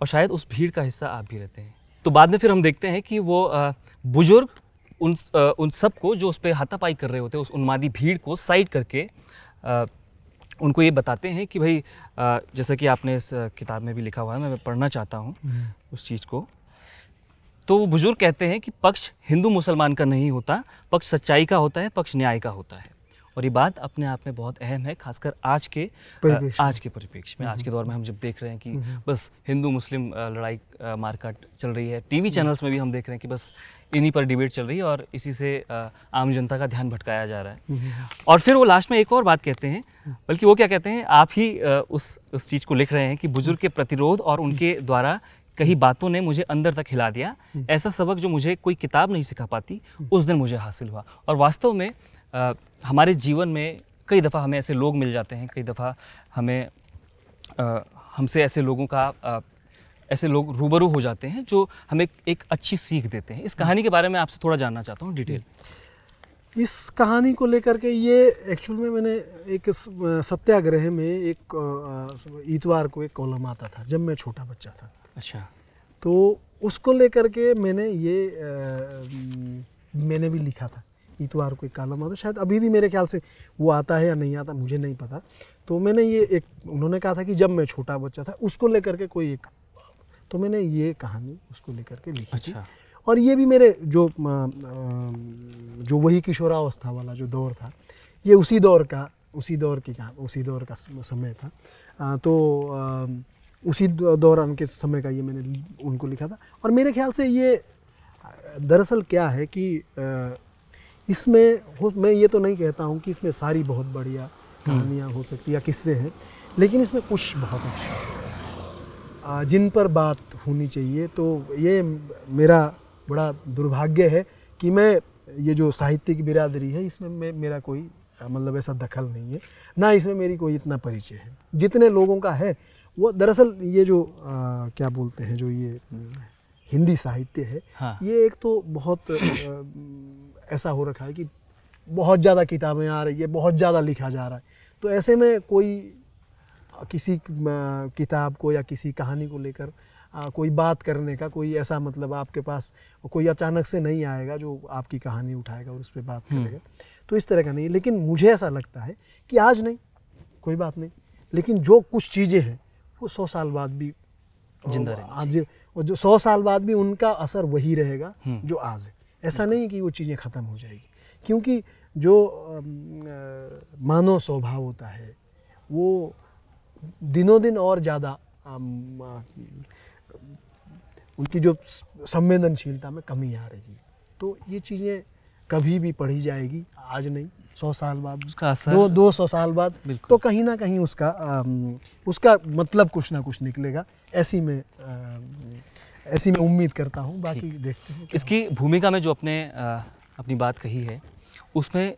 और शायद उस भीड़ का हिस्सा आप भी रहते हैं। तो बाद में फिर हम देखते हैं कि वो बुज़ुर्ग उन उन सबको जो उस पर हाथापाई कर रहे होते हैं उस उन्मादी भीड़ को साइड करके उनको ये बताते हैं कि भाई जैसा कि आपने इस किताब में भी लिखा हुआ है मैं पढ़ना चाहता हूँ उस चीज़ को। तो वो बुज़ुर्ग कहते हैं कि पक्ष हिंदू मुसलमान का नहीं होता पक्ष सच्चाई का होता है पक्ष न्याय का होता है। और ये बात अपने आप में बहुत अहम है खासकर आज के आज के परिप्रेक्ष्य में। आज के दौर में हम जब देख रहे हैं कि बस हिंदू मुस्लिम लड़ाई मारकाट चल रही है। टीवी चैनल्स में भी हम देख रहे हैं कि बस इन्हीं पर डिबेट चल रही है और इसी से आम जनता का ध्यान भटकाया जा रहा है। और फिर वो लास्ट में एक और बात कहते हैं बल्कि वो क्या कहते हैं आप ही उस उस चीज़ को लिख रहे हैं कि बुज़ुर्ग के प्रतिरोध और उनके द्वारा कई बातों ने मुझे अंदर तक हिला दिया। ऐसा सबक जो मुझे कोई किताब नहीं सिखा पाती उस दिन मुझे हासिल हुआ। और वास्तव में अ, हमारे जीवन में कई दफ़ा हमें ऐसे लोग मिल जाते हैं कई दफ़ा हमें हमसे ऐसे लोगों का अ, ऐसे लोग रूबरू हो जाते हैं जो हमें एक अच्छी सीख देते हैं। इस कहानी के बारे में आपसे थोड़ा जानना चाहता हूँ डिटेल। इस कहानी को लेकर के ये एक्चुअल में मैंने एक सत्याग्रह में एक इतवार को एक कॉलम आता था जब मैं छोटा बच्चा था। अच्छा। तो उसको लेकर के मैंने ये म, मैंने भी लिखा था। इतवार को एक कालम आता शायद अभी भी मेरे ख्याल से वो आता है या नहीं आता मुझे नहीं पता। तो मैंने ये एक उन्होंने कहा था कि जब मैं छोटा बच्चा था उसको लेकर के कोई एक तो मैंने ये कहानी उसको लेकर के लिखी अच्छा। थी और ये भी मेरे जो जो वही किशोरावस्था वाला जो दौर था ये उसी दौर का उसी दौर की कहा उसी दौर का समय था। तो उसी दौरान के समय का ये मैंने उनको लिखा था। और मेरे ख्याल से ये दरअसल क्या है कि इसमें हो मैं ये तो नहीं कहता हूँ कि इसमें सारी बहुत बढ़िया कहानियाँ हो सकती या किस्से हैं लेकिन इसमें कुछ बहुत अच्छे हैं। जिन पर बात होनी चाहिए तो ये मेरा बड़ा दुर्भाग्य है कि मैं ये जो साहित्यिक बिरादरी है इसमें मैं मेरा कोई मतलब ऐसा दखल नहीं है। ना इसमें मेरी कोई इतना परिचय है। जितने लोगों का है वो दरअसल ये जो आ, क्या बोलते हैं जो ये हम्म, हिंदी साहित्य है हाँ। ये एक तो बहुत अ, ऐसा हो रखा है कि बहुत ज़्यादा किताबें आ रही है बहुत ज़्यादा लिखा जा रहा है तो ऐसे में कोई किसी किताब को या किसी कहानी को लेकर कोई बात करने का कोई ऐसा मतलब आपके पास कोई अचानक से नहीं आएगा जो आपकी कहानी उठाएगा और उस पर बात हम्म। करेगा तो इस तरह का नहीं है लेकिन मुझे ऐसा लगता है कि आज नहीं कोई बात नहीं लेकिन जो कुछ चीज़ें हैं वो सौ साल बाद भी ज़िंदा। आज जो सौ साल बाद भी उनका असर वही रहेगा हम्म। जो आज है ऐसा नहीं कि वो चीज़ें ख़त्म हो जाएगी। क्योंकि जो मानव स्वभाव होता है वो दिनों दिन और ज़्यादा उनकी जो संवेदनशीलता में कमी आ रही है। तो ये चीज़ें कभी भी पढ़ी जाएगी आज नहीं सौ साल बाद उसका असर दो दो सौ साल बाद तो कहीं ना कहीं उसका अम, उसका मतलब कुछ ना कुछ निकलेगा। ऐसी में अम, ऐसी मैं उम्मीद करता हूँ बाकी देखते हैं इसकी भूमिका में जो अपने अ, अपनी बात कही है उसमें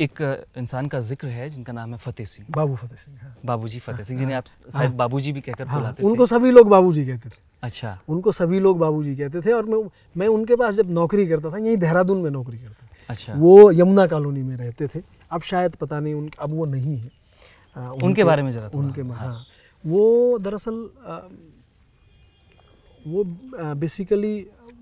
एक इंसान का ज़िक्र है जिनका नाम है फतेह सिंह। बाबू फतेह सिंह हाँ। बाबूजी फतेह सिंह जिन्हें आप शायद बाबूजी भी कहकर हाँ, बुलाते उनको सभी लोग बाबूजी कहते थे। अच्छा। उनको सभी लोग बाबूजी कहते थे और मैं मैं उनके पास जब नौकरी करता था यहीं देहरादून में नौकरी करता था। अच्छा। वो यमुना कॉलोनी में रहते थे। अब शायद पता नहीं उन अब वो नहीं है। अ, उनके बारे में जरा उनके हाँ। वो दरअसल वो बेसिकली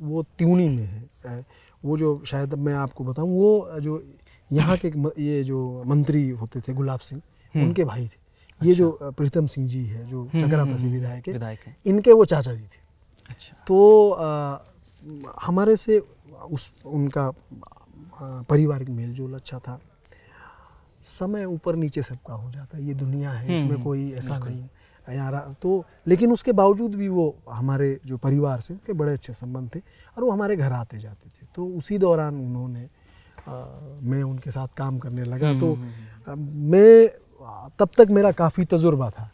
वो त्यूनी में है। वो जो शायद मैं आपको बताऊँ वो जो यहाँ के ये जो मंत्री होते थे गुलाब सिंह हम्म। उनके भाई थे। ये जो प्रीतम सिंह जी है जो हम्म, चकरा हम्म, हम्म, विधायक है इनके वो चाचा जी थे। अच्छा। तो अ, हमारे से उस उनका पारिवारिक मेल जोल अच्छा था। समय ऊपर नीचे सबका हो जाता है ये दुनिया है इसमें कोई ऐसा। नहीं है यार तो लेकिन उसके बावजूद भी वो हमारे जो परिवार से उनके बड़े अच्छे संबंध थे और वो हमारे घर आते जाते थे। तो उसी दौरान उन्होंने अ, मैं उनके साथ काम करने लगा। हम्म, तो हम्म, हम्म, मैं तब तक मेरा काफ़ी तजुर्बा था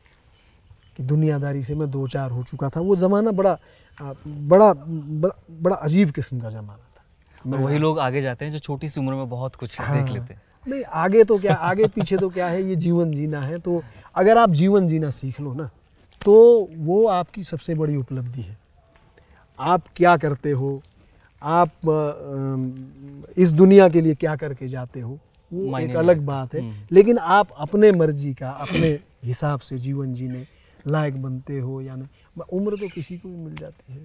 कि दुनियादारी से मैं दो चार हो चुका था। वो ज़माना बड़ा बड़ा बड़ा, बड़ा अजीब किस्म का ज़माना था। और वही लोग आगे जाते हैं जो छोटी सी उम्र में बहुत कुछ हाँ। देख लेते हैं। नहीं आगे तो क्या आगे पीछे तो क्या है ये जीवन जीना है। तो अगर आप जीवन जीना सीख लो ना तो वो आपकी सबसे बड़ी उपलब्धि है। आप क्या करते हो? आप इस दुनिया के लिए क्या करके जाते हो? वो एक अलग बात है। हम्म। लेकिन आप अपने मर्ज़ी का अपने हिसाब से जीवन जीने लायक बनते हो या नहीं। उम्र तो किसी को भी मिल जाती है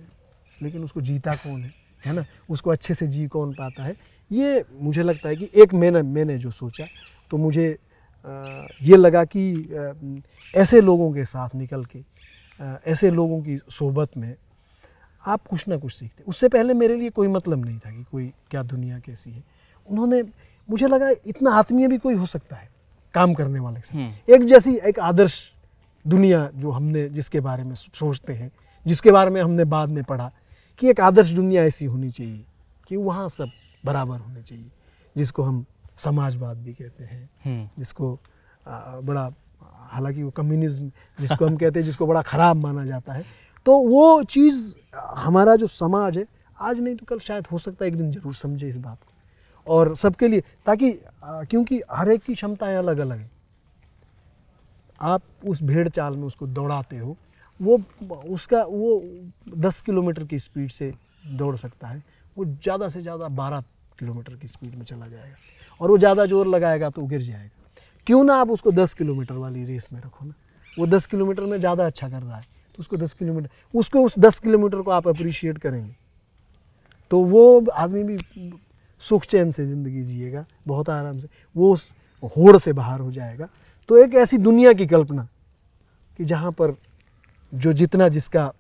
लेकिन उसको जीता कौन है? है ना? उसको अच्छे से जी कौन पाता है? ये मुझे लगता है कि एक मैंने मैंने जो सोचा तो मुझे ये लगा कि ऐसे लोगों के साथ निकल के ऐसे लोगों की सोबत में आप कुछ ना कुछ सीखते। उससे पहले मेरे लिए कोई मतलब नहीं था कि कोई क्या दुनिया कैसी है। उन्होंने मुझे लगा इतना आत्मीय भी कोई हो सकता है काम करने वाले के साथ। हम्म, एक जैसी एक आदर्श दुनिया जो हमने जिसके बारे में सोचते हैं जिसके बारे में हमने बाद में पढ़ा कि एक आदर्श दुनिया ऐसी होनी चाहिए कि वहाँ सब बराबर होने चाहिए जिसको हम समाजवाद भी कहते हैं हम्म, जिसको बड़ा हालाँकि वो कम्युनिज्म जिसको हम कहते हैं जिसको बड़ा ख़राब माना जाता है। तो वो चीज़ हमारा जो समाज है आज नहीं तो कल शायद हो सकता है एक दिन ज़रूर समझे इस बात को। और सबके लिए ताकि क्योंकि हर एक की क्षमताएँ अलग अलग हैं। आप उस भेड़ चाल में उसको दौड़ाते हो वो उसका वो दस किलोमीटर की स्पीड से दौड़ सकता है वो ज़्यादा से ज़्यादा बारह किलोमीटर की स्पीड में चला जाएगा। और वो ज़्यादा ज़ोर लगाएगा तो गिर जाएगा। क्यों ना आप उसको दस किलोमीटर वाली रेस में रखो ना? वो दस किलोमीटर में ज़्यादा अच्छा कर रहा है तो उसको दस किलोमीटर उसको उस दस किलोमीटर को आप अप्रिशिएट करेंगे। तो वो आदमी भी सुख चैन से ज़िंदगी जिएगा बहुत आराम से वो उस होड़ से बाहर हो जाएगा। तो एक ऐसी दुनिया की कल्पना कि जहाँ पर जो जितना जिसका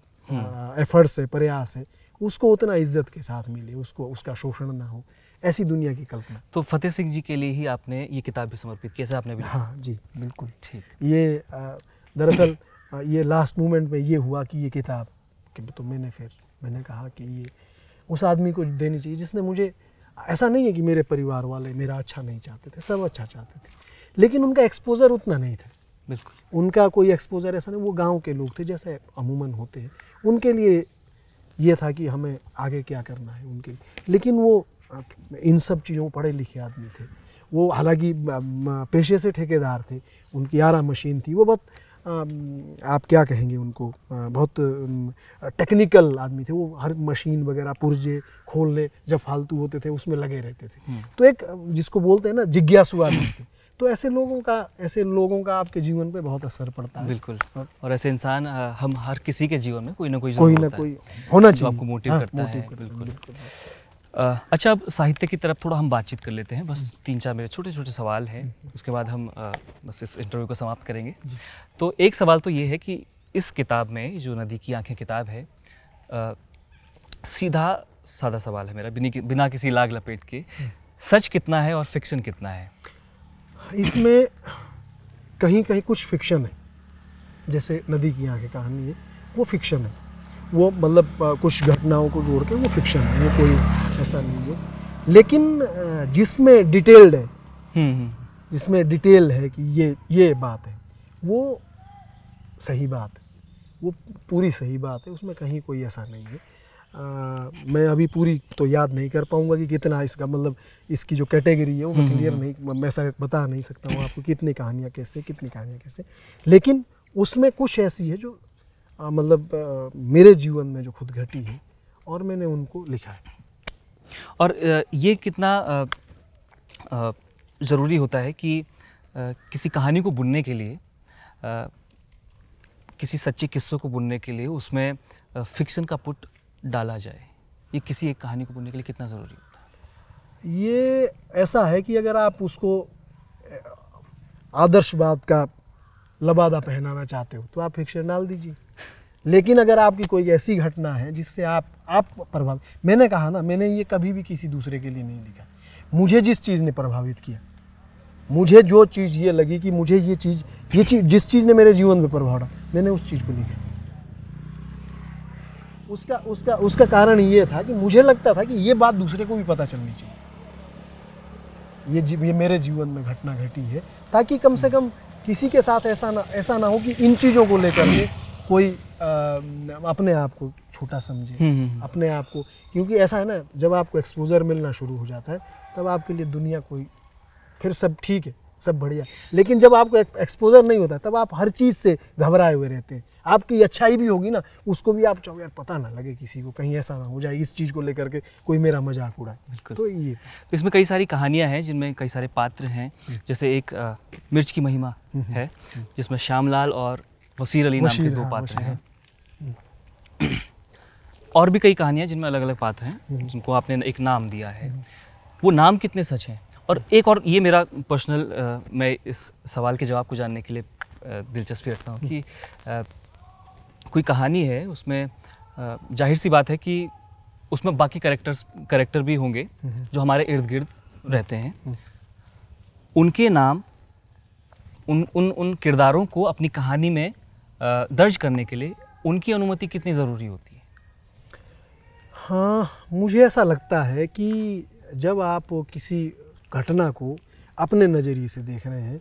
एफर्ट्स है प्रयास है उसको उतना इज़्ज़त के साथ मिले उसको उसका शोषण ना हो। ऐसी दुनिया की कल्पना। तो फतेह सिंह जी के लिए ही आपने ये किताब भी समर्पित की ऐसा आपने भी हाँ जी बिल्कुल। ठीक। ये दरअसल ये लास्ट मोमेंट में ये हुआ कि ये किताब कि तो मैंने फिर मैंने कहा कि ये उस आदमी को देनी चाहिए जिसने मुझे ऐसा नहीं है कि मेरे परिवार वाले मेरा अच्छा नहीं चाहते थे सब अच्छा चाहते थे। लेकिन उनका एक्सपोजर उतना नहीं था। बिल्कुल। उनका कोई एक्सपोजर ऐसा नहीं वो गाँव के लोग थे जैसे अमूमन होते हैं। उनके लिए ये था कि हमें आगे क्या करना है उनके लिए। लेकिन वो इन सब चीज़ों पढ़े लिखे आदमी थे। वो हालाँकि पेशे से ठेकेदार थे उनकी आरा मशीन थी वो बहुत आप क्या कहेंगे उनको बहुत टेक्निकल आदमी थे। वो हर मशीन वगैरह पुर्जे खोलने जब फालतू होते थे उसमें लगे रहते थे। हम्म, तो एक जिसको बोलते हैं ना जिज्ञासु आदमी थे। तो ऐसे लोगों का ऐसे लोगों का आपके जीवन पे बहुत असर पड़ता है। बिल्कुल। और ऐसे इंसान हम हर किसी के जीवन में कोई ना कोई कोई ना कोई होना चाहिए आपको मोटिव हाँ, करता है, मोटिव बिल्कुल। अच्छा अब साहित्य की तरफ़ थोड़ा हम बातचीत कर लेते हैं। बस तीन चार मेरे छोटे छोटे सवाल हैं। उसके बाद हम बस इस इंटरव्यू को समाप्त करेंगे। तो एक सवाल तो ये है कि इस किताब में जो नदी की आँखें किताब है अ, सीधा सादा सवाल है मेरा बिना कि- बिना किसी लाग लपेट के। सच कितना है और फिक्शन कितना है? इसमें कहीं कहीं कुछ फिक्शन है। जैसे नदी की आँखें कहानी है वो फिक्शन है। वो मतलब कुछ घटनाओं को जोड़ के वो फिक्शन है वो कोई ऐसा नहीं है। लेकिन जिसमें डिटेल्ड है हम्म, हम्म, जिसमें डिटेल है कि ये ये बात है वो सही बात है। वो पूरी सही बात है उसमें कहीं कोई ऐसा नहीं है। आ, मैं अभी पूरी तो याद नहीं कर पाऊँगा कि कितना इसका मतलब इसकी जो कैटेगरी है वो मैं क्लियर नहीं मैं ऐसा बता नहीं सकता हूँ आपको कितनी कहानियाँ कैसे कितनी कहानियाँ कैसे। लेकिन उसमें कुछ ऐसी है जो मतलब मेरे जीवन में जो खुद घटी है और मैंने उनको लिखा है। और ये कितना ज़रूरी होता है कि किसी कहानी को बुनने के लिए किसी सच्चे किस्सों को बुनने के लिए उसमें फिक्शन का पुट डाला जाए। ये किसी एक कहानी को बुनने के लिए कितना ज़रूरी होता है? ये ऐसा है कि अगर आप उसको आदर्शवाद का लबादा पहनाना चाहते हो तो आप फिक्शन डाल दीजिए। लेकिन अगर आपकी कोई ऐसी घटना है जिससे आप आप प्रभावित मैंने कहा ना मैंने ये कभी भी किसी दूसरे के लिए नहीं लिखा। मुझे जिस चीज़ ने प्रभावित किया मुझे जो चीज़ ये लगी कि मुझे ये चीज़ ये चीज़ जिस चीज़ ने मेरे जीवन में प्रभाव डाला मैंने उस चीज़ को लिखा। उसका उसका उसका कारण ये था कि मुझे लगता था कि ये बात दूसरे को भी पता चलनी चाहिए। ये जी, ये मेरे जीवन में घटना घटी है ताकि कम से कम किसी के साथ ऐसा ना ऐसा ना हो कि इन चीज़ों को लेकर कोई अपने आप को छोटा समझे हम्म, हम्म, अपने आप को। क्योंकि ऐसा है ना जब आपको एक्सपोजर मिलना शुरू हो जाता है तब आपके लिए दुनिया कोई फिर सब ठीक है सब बढ़िया। लेकिन जब आपको एक्सपोजर नहीं होता तब आप हर चीज़ से घबराए हुए रहते हैं। आपकी अच्छाई भी होगी ना उसको भी आप चाहो यार पता ना लगे किसी को कहीं ऐसा ना हो जाए इस चीज़ को लेकर के कोई मेरा मज़ाक उड़ाए। तो ये। तो इसमें कई सारी कहानियाँ हैं जिनमें कई सारे पात्र हैं। जैसे एक अ, मिर्च की महिमा है जिसमें श्यामलाल और वसीर अली नाम के दो हाँ, पात्र हैं। और भी कई कहानियाँ जिनमें अलग अलग पात्र हैं जिनको आपने एक नाम दिया है। वो नाम कितने सच हैं? और एक और ये मेरा पर्सनल मैं इस सवाल के जवाब को जानने के लिए दिलचस्पी रखता हूँ कि अ, कोई कहानी है उसमें अ, ज़ाहिर सी बात है कि उसमें बाकी करेक्टर्स करेक्टर भी होंगे जो हमारे इर्द गिर्द रहते हैं। उनके नाम उन उन उन किरदारों को अपनी कहानी में दर्ज करने के लिए उनकी अनुमति कितनी ज़रूरी होती है? हाँ मुझे ऐसा लगता है कि जब आप किसी घटना को अपने नज़रिए से देख रहे हैं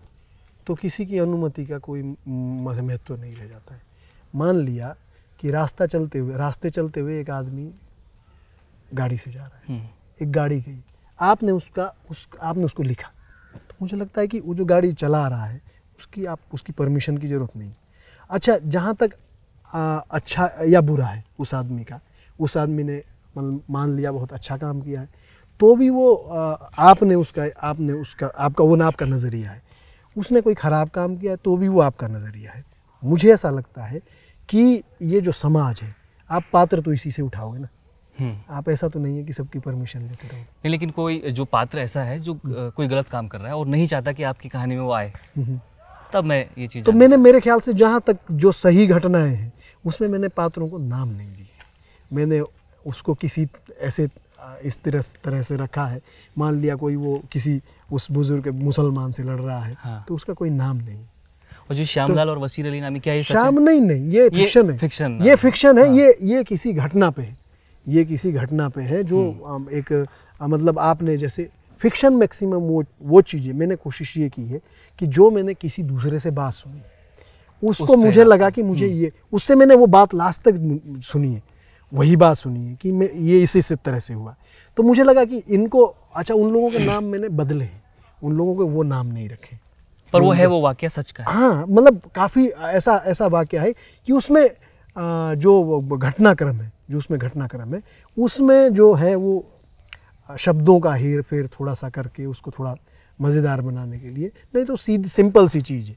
तो किसी की अनुमति का कोई महत्व नहीं रह जाता है। मान लिया कि रास्ता चलते हुए रास्ते चलते हुए एक आदमी गाड़ी से जा रहा है हम्म, एक गाड़ी गई। आपने उसका उस आपने उसको लिखा। तो मुझे लगता है कि वो जो गाड़ी चला रहा है उसकी आप उसकी परमिशन की ज़रूरत नहीं। अच्छा जहाँ तक आ, अच्छा या बुरा है उस आदमी का उस आदमी ने मान लिया बहुत अच्छा काम किया है तो भी वो आ, आपने उसका आपने उसका आपका वो ना आपका नज़रिया है। उसने कोई ख़राब काम किया है तो भी वो आपका नज़रिया है। मुझे ऐसा लगता है कि ये जो समाज है आप पात्र तो इसी से उठाओगे ना। हम्म। आप ऐसा तो नहीं है कि सबकी परमिशन लेते नहीं लेकिन कोई जो पात्र ऐसा है जो कोई गलत काम कर रहा है और नहीं चाहता कि आपकी कहानी में वो आए। हम्म। तब मैं ये चीज़ तो मैंने मेरे ख्याल से जहाँ तक जो सही घटनाएँ हैं उसमें मैंने पात्रों को नाम नहीं दिए मैंने उसको किसी ऐसे इस तरह तरह से रखा है मान लिया कोई वो किसी उस बुज़ुर्ग मुसलमान से लड़ रहा है हाँ। तो उसका कोई नाम नहीं और जो श्यामलाल तो, और वसीर अली नामी क्या ये है? शाम नहीं नहीं ये फिक्शन है फिक्शन ये फिक्शन है हाँ। ये ये किसी घटना पे है ये किसी घटना पे है जो हम्म। एक मतलब आपने जैसे फिक्शन मैक्सिमम वो वो चीज़ें मैंने कोशिश ये की है कि जो मैंने किसी दूसरे से बात सुनी उसको पे मुझे लगा कि मुझे ये उससे मैंने वो बात लास्ट तक सुनी है वही बात सुनी है कि मैं ये इस इस तरह से हुआ। तो मुझे लगा कि इनको अच्छा उन लोगों के नाम मैंने बदले हैं उन लोगों के वो नाम नहीं रखे। पर वो है वो वाक्य सच का हाँ। मतलब काफ़ी ऐसा ऐसा वाक्य है कि उसमें जो घटनाक्रम है जो उसमें घटनाक्रम है उसमें जो है वो शब्दों का हेर फेर थोड़ा सा करके उसको थोड़ा मज़ेदार बनाने के लिए। नहीं तो सीधी सिंपल सी चीज़ है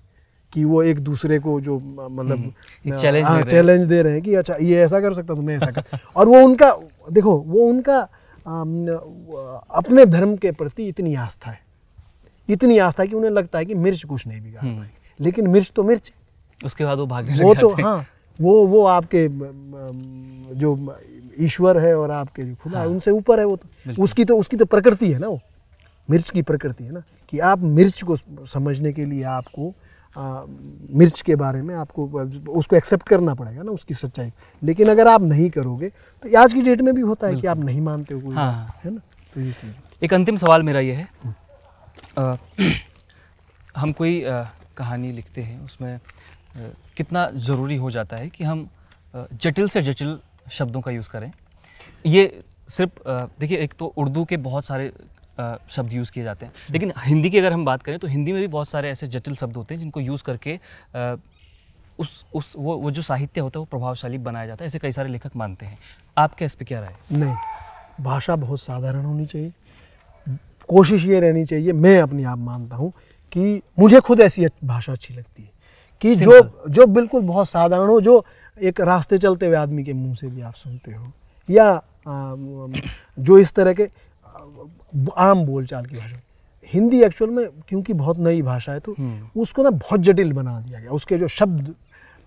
कि वो एक दूसरे को जो मतलब एक challenge हाँ, चैलेंज दे रहे हैं कि अच्छा ये ऐसा कर सकता तो मैं ऐसा कर और वो उनका देखो वो उनका अपने धर्म के प्रति इतनी आस्था है। इतनी आस्था है कि उन्हें लगता है कि मिर्च कुछ नहीं बिगाड़ हम्म। पाएगी। लेकिन मिर्च तो मिर्च। उसके बाद वो भागने वो तो हाँ। वो वो आपके जो ईश्वर है और आपके जो खुदा है हाँ। उनसे ऊपर है वो तो। उसकी तो उसकी तो प्रकृति है ना वो। मिर्च की प्रकृति है ना कि आप मिर्च को समझने के लिए आपको आ, मिर्च के बारे में आपको उसको एक्सेप्ट करना पड़ेगा ना उसकी सच्चाई। लेकिन अगर आप नहीं करोगे तो आज की डेट में भी होता है कि आप नहीं मानते हो कोई हाँ, हाँ। है ना? तो ये चीज़। एक अंतिम सवाल मेरा ये है। अ, [CLEARS THROAT] हम कोई अ, कहानी लिखते हैं उसमें अ, कितना ज़रूरी हो जाता है कि हम जटिल से जटिल शब्दों का यूज़ करें। ये सिर्फ़ देखिए एक तो उर्दू के बहुत सारे शब्द यूज़ किए जाते हैं लेकिन हिंदी की अगर हम बात करें तो हिंदी में भी बहुत सारे ऐसे जटिल शब्द होते हैं जिनको यूज़ करके उस उस वो वो जो साहित्य होता है वो प्रभावशाली बनाया जाता है ऐसे कई सारे लेखक मानते हैं आपके इस पर क्या राय है? नहीं भाषा बहुत साधारण होनी चाहिए कोशिश ये रहनी चाहिए मैं अपने आप मानता हूँ कि मुझे खुद ऐसी भाषा अच्छी लगती है कि जो Simple. जो बिल्कुल बहुत साधारण हो जो एक रास्ते चलते हुए आदमी के मुँह से भी आप सुनते हो या जो इस तरह के आम बोलचाल की भाषा। हिंदी एक्चुअल में क्योंकि बहुत नई भाषा है तो हम्म। उसको ना बहुत जटिल बना दिया गया। उसके जो शब्द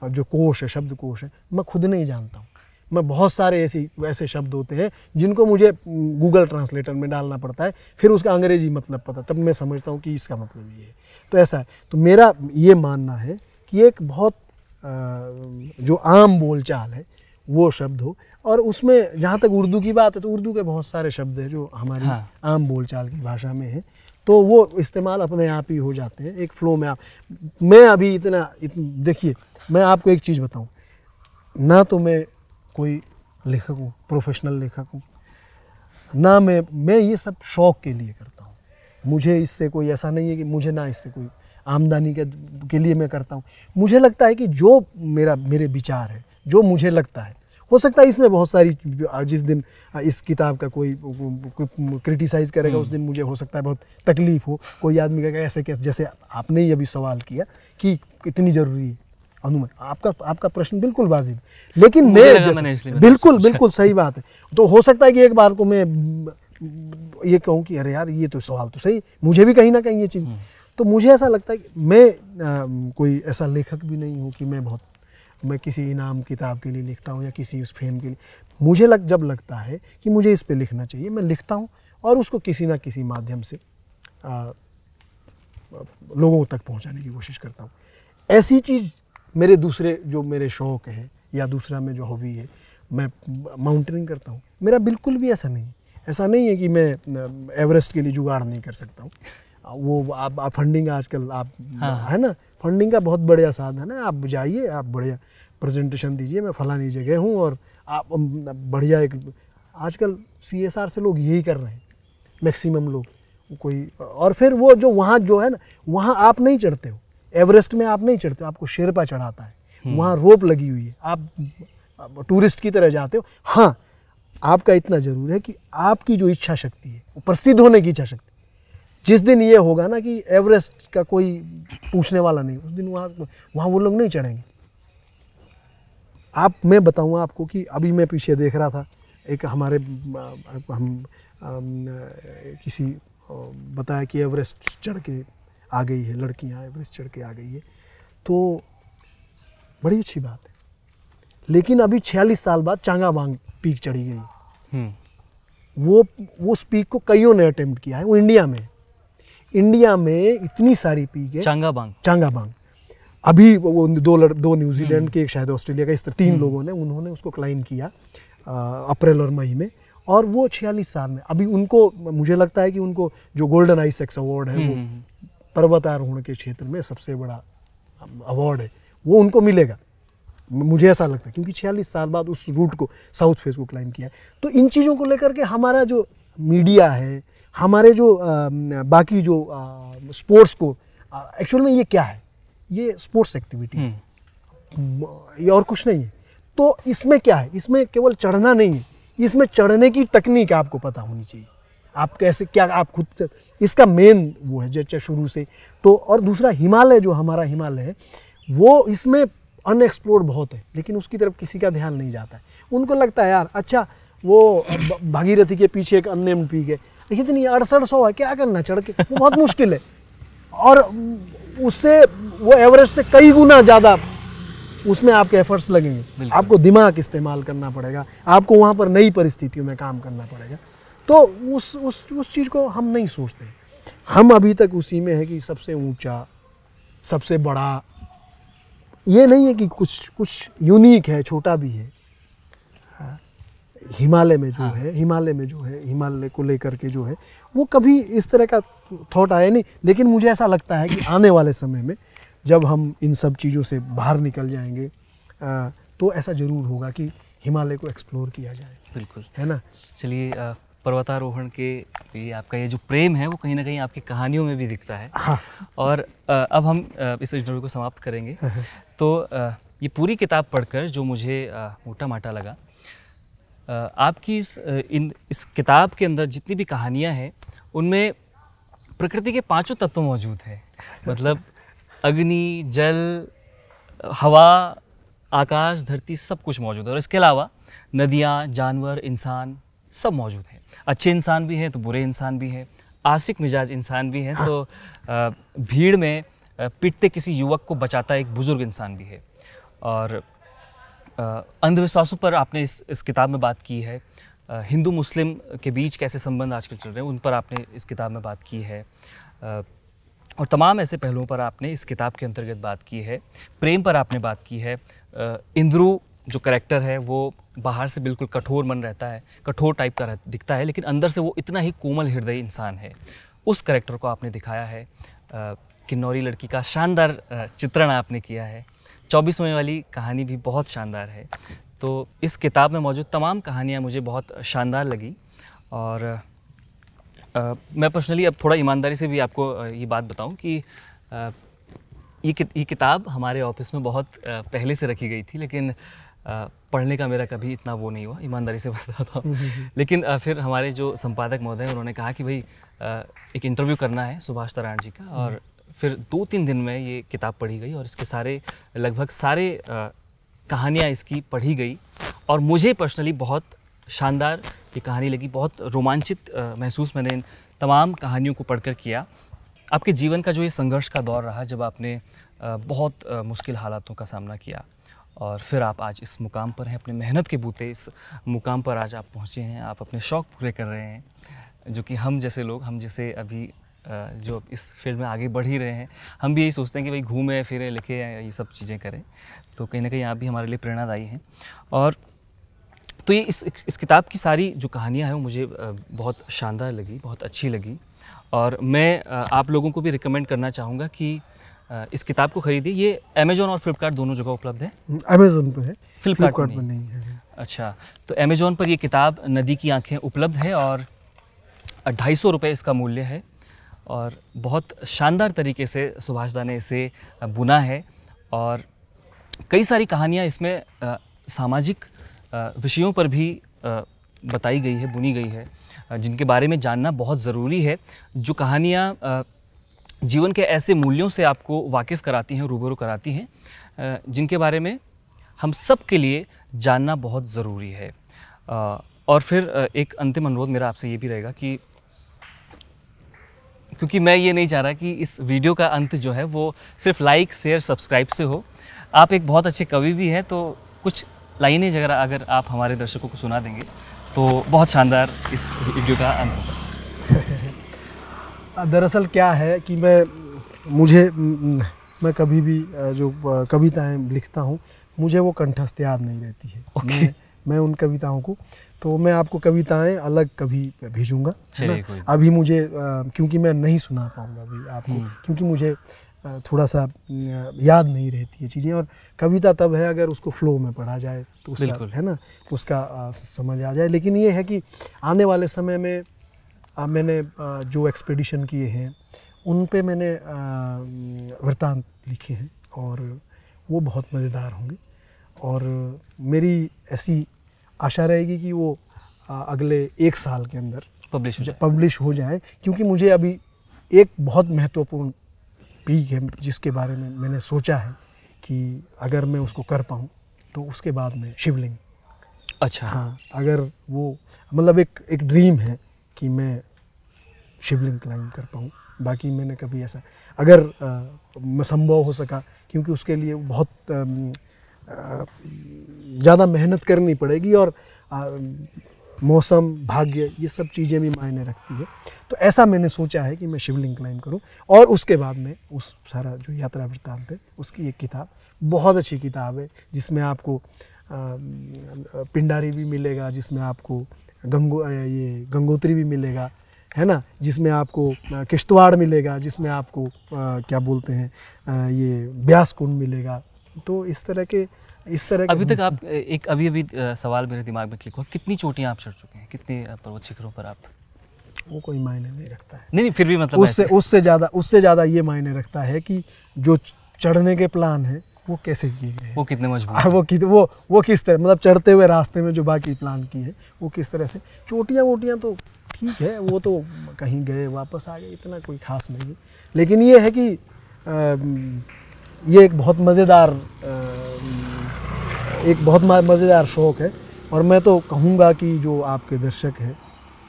जो कोश है शब्द कोश है मैं खुद नहीं जानता हूँ। मैं बहुत सारे ऐसी ऐसे शब्द होते हैं जिनको मुझे गूगल ट्रांसलेटर में डालना पड़ता है फिर उसका अंग्रेज़ी मतलब पता तब मैं समझता हूँ कि इसका मतलब ये है। तो ऐसा है। तो मेरा ये मानना है कि एक बहुत जो आम बोलचाल है वो शब्द हो और उसमें जहाँ तक उर्दू की बात है तो उर्दू के बहुत सारे शब्द हैं जो हमारी हाँ। आम बोलचाल की भाषा में है। तो वो इस्तेमाल अपने आप ही हो जाते हैं एक फ्लो में आप मैं अभी इतना इत, देखिए मैं आपको एक चीज़ बताऊँ। ना तो मैं कोई लेखक हूँ प्रोफेशनल लेखक हूँ ना मैं मैं ये सब शौक के लिए करता हूँ। मुझे इससे कोई ऐसा नहीं है कि मुझे ना इससे कोई आमदनी के के लिए मैं करता हूँ। मुझे लगता है कि जो मेरा मेरे विचार है जो मुझे लगता है हो सकता है इसमें बहुत सारी जिस दिन इस किताब का कोई क्रिटिसाइज़ करेगा उस दिन मुझे हो सकता है बहुत तकलीफ़ हो। कोई आदमी कहेगा ऐसे कैसे जैसे आपने ही अभी सवाल किया कि कितनी ज़रूरी है अनुमान आपका आपका प्रश्न बिल्कुल वाजिब। लेकिन मैं बिल्कुल बिल्कुल सही बात है। तो हो सकता है कि एक बार को मैं ये कहूँ कि अरे यार ये तो सवाल तो सही मुझे भी कहीं ना कहीं ये चीज़। तो मुझे ऐसा लगता है कि मैं अ, कोई ऐसा लेखक भी नहीं हूँ कि मैं बहुत मैं किसी इनाम किताब के लिए लिखता हूँ या किसी उस फेम के लिए। मुझे लग जब लगता है कि मुझे इस पे लिखना चाहिए मैं लिखता हूँ और उसको किसी ना किसी माध्यम से आ, लोगों तक पहुँचाने की कोशिश करता हूँ। ऐसी चीज़ मेरे दूसरे जो मेरे शौक़ है या दूसरा में जो हॉबी है मैं माउंटेनिंग करता हूँ। मेरा बिल्कुल भी ऐसा नहीं ऐसा नहीं है कि मैं एवरेस्ट के लिए जुगाड़ नहीं कर सकता हूँ। वो आप, आप फंडिंग आजकल आप हाँ। है ना? फंडिंग का बहुत बढ़िया साधन है आप जाइए आप बढ़िया प्रेजेंटेशन दीजिए मैं फलानी जगह हूँ और आप बढ़िया एक आजकल सीएसआर से लोग यही कर रहे हैं मैक्सिमम लोग कोई और फिर वो जो वहाँ जो है ना वहाँ आप नहीं चढ़ते हो एवरेस्ट में आप नहीं चढ़ते हो आपको शेरपा चढ़ाता है वहाँ रोप लगी हुई है आप आप टूरिस्ट की तरह जाते हो हाँ आपका इतना ज़रूर है कि आपकी जो इच्छा शक्ति है वो प्रसिद्ध होने की इच्छा शक्ति जिस दिन ये होगा ना कि एवरेस्ट का कोई पूछने वाला नहीं उस दिन वहाँ वहाँ वो लोग नहीं चढ़ेंगे। आप मैं बताऊँगा आपको कि अभी मैं पीछे देख रहा था एक हमारे हम किसी बताया कि एवरेस्ट चढ़ के आ गई है लड़कियाँ एवरेस्ट चढ़ के आ गई है। तो बड़ी अच्छी बात है। लेकिन अभी छियालीस साल बाद चांगा बांग पीक चढ़ी गई। हम्म। वो वो उस पीक को कईयों ने अटेम्प्ट किया है? वो इंडिया में। इंडिया में इतनी सारी पीक है। चांगा बांग चांगा बांग अभी वो दो लड़, दो न्यूजीलैंड के एक शायद ऑस्ट्रेलिया का इस तरह तीन लोगों ने उन्होंने उसको क्लाइम किया अप्रैल और मई में। और वो छियालीस साल में अभी उनको मुझे लगता है कि उनको जो गोल्डन आइसेक्स अवार्ड है वो हम्म, पर्वतारोहण के क्षेत्र में सबसे बड़ा अवार्ड है। वो उनको मिलेगा। मुझे ऐसा लगता है क्योंकि छियालीस साल बाद उस रूट को साउथ फेस को क्लाइम किया। तो इन चीज़ों को लेकर के हमारा जो मीडिया है हमारे जो अ, बाकी जो स्पोर्ट्स को एक्चुअल में ये क्या है? ये स्पोर्ट्स एक्टिविटी है। हम्म, ये और कुछ नहीं है। तो इसमें क्या है? इसमें केवल चढ़ना नहीं है। इसमें चढ़ने की तकनीक आपको पता होनी चाहिए। आप कैसे क्या आप खुद इसका मेन वो है जैसे शुरू से। तो और दूसरा हिमालय जो हमारा हिमालय है वो इसमें अनएक्सप्लोर्ड बहुत है लेकिन उसकी तरफ़ किसी का ध्यान नहीं जाता है। उनको लगता है यार अच्छा वो भागीरथी के पीछे एक अननेम्ड पीक है। देखिए इतनी अड़सठ सौ है क्या करना चढ़ के वो बहुत मुश्किल है। और उससे वो एवरेस्ट से कई गुना ज़्यादा उसमें आपके एफर्ट्स लगेंगे। आपको दिमाग इस्तेमाल करना पड़ेगा। आपको वहाँ पर नई परिस्थितियों में काम करना पड़ेगा। तो उस उस उस चीज़ को हम नहीं सोचते। हम अभी तक उसी में है कि सबसे ऊँचा सबसे बड़ा ये नहीं है कि कुछ कुछ यूनिक है छोटा भी है। हाँ, हिमालय में जो हाँ। है हिमालय में जो है हिमालय को लेकर के जो है वो कभी इस तरह का थॉट आया नहीं लेकिन मुझे ऐसा लगता है कि आने वाले समय में जब हम इन सब चीज़ों से बाहर निकल जाएँगे आ, तो ऐसा ज़रूर होगा कि हिमालय को एक्सप्लोर किया जाए। बिल्कुल। है ना? चलिए पर्वतारोहण के ये आपका ये जो प्रेम है वो कहीं ना कहीं आपकी कहानियों में भी दिखता है। हाँ। और अब हम इस इंटरव्यू को समाप्त करेंगे। तो ये पूरी किताब पढ़कर जो मुझे मोटा माटा लगा आपकी इस इन, इस किताब के अंदर जितनी भी कहानियाँ हैं, उनमें प्रकृति के पाँचों तत्व मौजूद हैं। मतलब अग्नि, जल, हवा, आकाश, धरती सब कुछ मौजूद है। और इसके अलावा नदियाँ, जानवर, इंसान सब मौजूद हैं। अच्छे इंसान भी हैं तो बुरे इंसान भी हैं। आशिक मिजाज इंसान भी हैं तो भीड़ में पिटते किसी युवक को बचाता एक बुज़ुर्ग इंसान भी है। और अंधविश्वासों पर आपने इस इस किताब में बात की है। हिंदू मुस्लिम के बीच कैसे संबंध आजकल चल रहे हैं, उन पर आपने इस किताब में बात की है। और तमाम ऐसे पहलुओं पर आपने इस किताब के अंतर्गत बात की है। प्रेम पर आपने बात की है। इंद्रू जो करेक्टर है, वो बाहर से बिल्कुल कठोर मन रहता है, कठोर टाइप का दिखता है, लेकिन अंदर से वो इतना ही कोमल हृदय इंसान है। उस करेक्टर को आपने दिखाया है। किन्नौरी लड़की का शानदार चित्रण आपने किया है। चौबीसवें वाली कहानी भी बहुत शानदार है। तो इस किताब में मौजूद तमाम कहानियाँ मुझे बहुत शानदार लगी और अ, मैं पर्सनली अब थोड़ा ईमानदारी से भी आपको ये बात बताऊँ कि ये कि, ये किताब हमारे ऑफ़िस में बहुत पहले से रखी गई थी लेकिन पढ़ने का मेरा कभी इतना वो नहीं हुआ ईमानदारी से [LAUGHS] बताता हूँ। लेकिन फिर हमारे जो संपादक महोदय उन्होंने कहा कि भाई एक इंटरव्यू करना है सुभाष तराण जी का और फिर दो तीन दिन में ये किताब पढ़ी गई और इसके सारे, लगभग सारे कहानियाँ इसकी पढ़ी गई। और मुझे पर्सनली बहुत शानदार ये कहानी लगी, बहुत रोमांचित महसूस मैंने इन तमाम कहानियों को पढ़कर किया। आपके जीवन का जो ये संघर्ष का दौर रहा जब आपने बहुत मुश्किल हालातों का सामना किया और फिर आप आज इस मुकाम पर हैं, अपने मेहनत के बूते इस मुकाम पर आज आप पहुँचे हैं, आप अपने शौक़ पूरे कर रहे हैं, जो कि हम जैसे लोग, हम जैसे अभी जो इस फ़ील्ड में आगे बढ़ ही रहे हैं। हम भी यही सोचते हैं कि भाई घूमें फिरें लिखें ये सब चीज़ें करें। तो कहीं ना कहीं आप भी हमारे लिए प्रेरणादायी हैं। और तो ये इस इस किताब की सारी जो कहानियाँ हैं वो मुझे बहुत शानदार लगी बहुत अच्छी लगी। और मैं आप लोगों को भी रिकमेंड करना चाहूँगा कि इस किताब को खरीदिए। ये अमेजोन और फ्लिपकार्ट दोनों जगह उपलब्ध है? अमेजोन पर है। फ्लिपकार्ट पर नहीं। नहीं है। अच्छा तो अमेजोन पर ये किताब नदी की आँखें उपलब्ध है और ढाई सौ रुपये इसका मूल्य है। और बहुत शानदार तरीके से सुभाष दा ने इसे बुना है। और कई सारी कहानियाँ इसमें सामाजिक विषयों पर भी बताई गई है, बुनी गई है जिनके बारे में जानना बहुत ज़रूरी है। जो कहानियाँ जीवन के ऐसे मूल्यों से आपको वाकिफ़ कराती हैं, रूबरू कराती हैं जिनके बारे में हम सब के लिए जानना बहुत ज़रूरी है। और फिर एक अंतिम अनुरोध मेरा आपसे ये भी रहेगा कि क्योंकि मैं ये नहीं चाह रहा कि इस वीडियो का अंत जो है वो सिर्फ़ लाइक शेयर सब्सक्राइब से हो। आप एक बहुत अच्छे कवि भी हैं तो कुछ लाइनें अगर अगर आप हमारे दर्शकों को सुना देंगे तो बहुत शानदार इस वीडियो का अंत होगा। दरअसल क्या है कि मैं मुझे मैं कभी भी जो कविताएँ लिखता हूँ मुझे वो कंठस्थ याद नहीं रहती है। ओके। मैं मैं उन कविताओं को तो मैं आपको कविताएँ अलग कभी भेजूँगा है ना? अभी मुझे क्योंकि मैं नहीं सुना पाऊँगा अभी आपको हम्म। क्योंकि मुझे थोड़ा सा याद नहीं रहती है चीज़ें और कविता तब है अगर उसको फ्लो में पढ़ा जाए तो उसका है ना उसका समझ आ जाए लेकिन ये है कि आने वाले समय में अ, मैंने जो एक्सपेडिशन किए हैं उन पे मैंने वृत्तांत लिखे हैं और वो बहुत मज़ेदार होंगे और मेरी ऐसी आशा रहेगी कि वो अगले एक साल के अंदर पब्लिश हो जाए। पब्लिश हो जाए क्योंकि मुझे अभी एक बहुत महत्वपूर्ण पीक है जिसके बारे में मैंने सोचा है कि अगर मैं उसको कर पाऊँ तो उसके बाद में शिवलिंग। अच्छा। हाँ अगर वो मतलब एक एक ड्रीम है कि मैं शिवलिंग क्लाइंब कर पाऊँ। बाकी मैंने कभी ऐसा अगर संभव हो सका क्योंकि उसके लिए बहुत अम, अ, ज़्यादा मेहनत करनी पड़ेगी और मौसम भाग्य ये सब चीज़ें भी मायने रखती है। तो ऐसा मैंने सोचा है कि मैं शिवलिंग क्लाइंब करूँ और उसके बाद में उस सारा जो यात्रा वृत्तांत है उसकी एक किताब बहुत अच्छी किताब है जिसमें आपको पिंडारी भी मिलेगा जिसमें आपको गंगो ये गंगोत्री भी मिलेगा है ना? जिसमें आपको किश्तवाड़ मिलेगा जिसमें आपको अ, क्या बोलते हैं ये ब्यास कुंड मिलेगा। तो इस तरह के इस तरह अभी तक आप एक अभी अभी सवाल मेरे दिमाग में क्लिक हुआ कितनी चोटियाँ आप चढ़ चुके हैं? कितने पर्वत शिखरों पर आप? वो कोई मायने नहीं रखता है। नहीं नहीं फिर भी मतलब उससे उससे ज़्यादा उससे ज़्यादा ये मायने रखता है कि जो चढ़ने के प्लान है वो कैसे किए गए हैं? वो कितने मज़बूत वो कित वो वो किस तरह मतलब चढ़ते हुए रास्ते में जो बाकी प्लान की है वो किस तरह से? चोटियाँ वोटियाँ तो ठीक है वो तो कहीं गए वापस आ गए इतना कोई खास नहीं है। लेकिन ये है कि अम, ये एक बहुत मज़ेदार एक बहुत मज़ेदार शौक़ है। और मैं तो कहूँगा कि जो आपके दर्शक हैं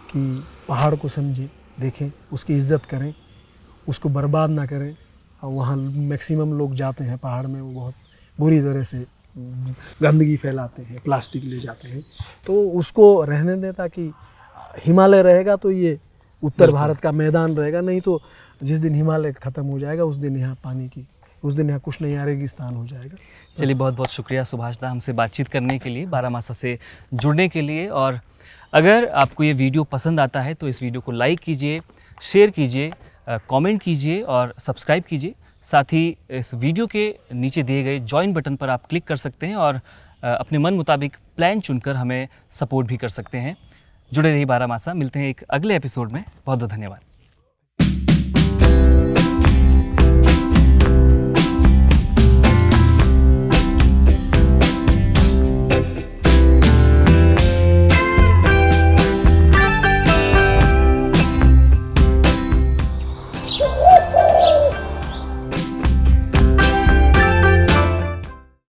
कि पहाड़ को समझें देखें उसकी इज़्ज़त करें उसको बर्बाद ना करें। और वहाँ मैक्सिमम लोग जाते हैं पहाड़ में वो बहुत बुरी तरह से गंदगी फैलाते हैं प्लास्टिक ले जाते हैं। तो उसको रहने दें ताकि हिमालय रहेगा तो ये उत्तर भारत का मैदान रहेगा नहीं तो जिस दिन हिमालय ख़त्म हो जाएगा उस दिन यहाँ पानी की उस दिन यहाँ कुछ नहीं रेगिस्तान हो जाएगा। चलिए बहुत बहुत शुक्रिया सुभाष दा हमसे बातचीत करने के लिए बारामासा से जुड़ने के लिए। और अगर आपको ये वीडियो पसंद आता है तो इस वीडियो को लाइक कीजिए, शेयर कीजिए कमेंट कीजिए और सब्सक्राइब कीजिए। साथ ही इस वीडियो के नीचे दिए गए ज्वाइन बटन पर आप क्लिक कर सकते हैं और अपने मन मुताबिक प्लान चुनकर हमें सपोर्ट भी कर सकते हैं। जुड़े रहिए बारामासा मिलते हैं एक अगले एपिसोड में। बहुत बहुत धन्यवाद।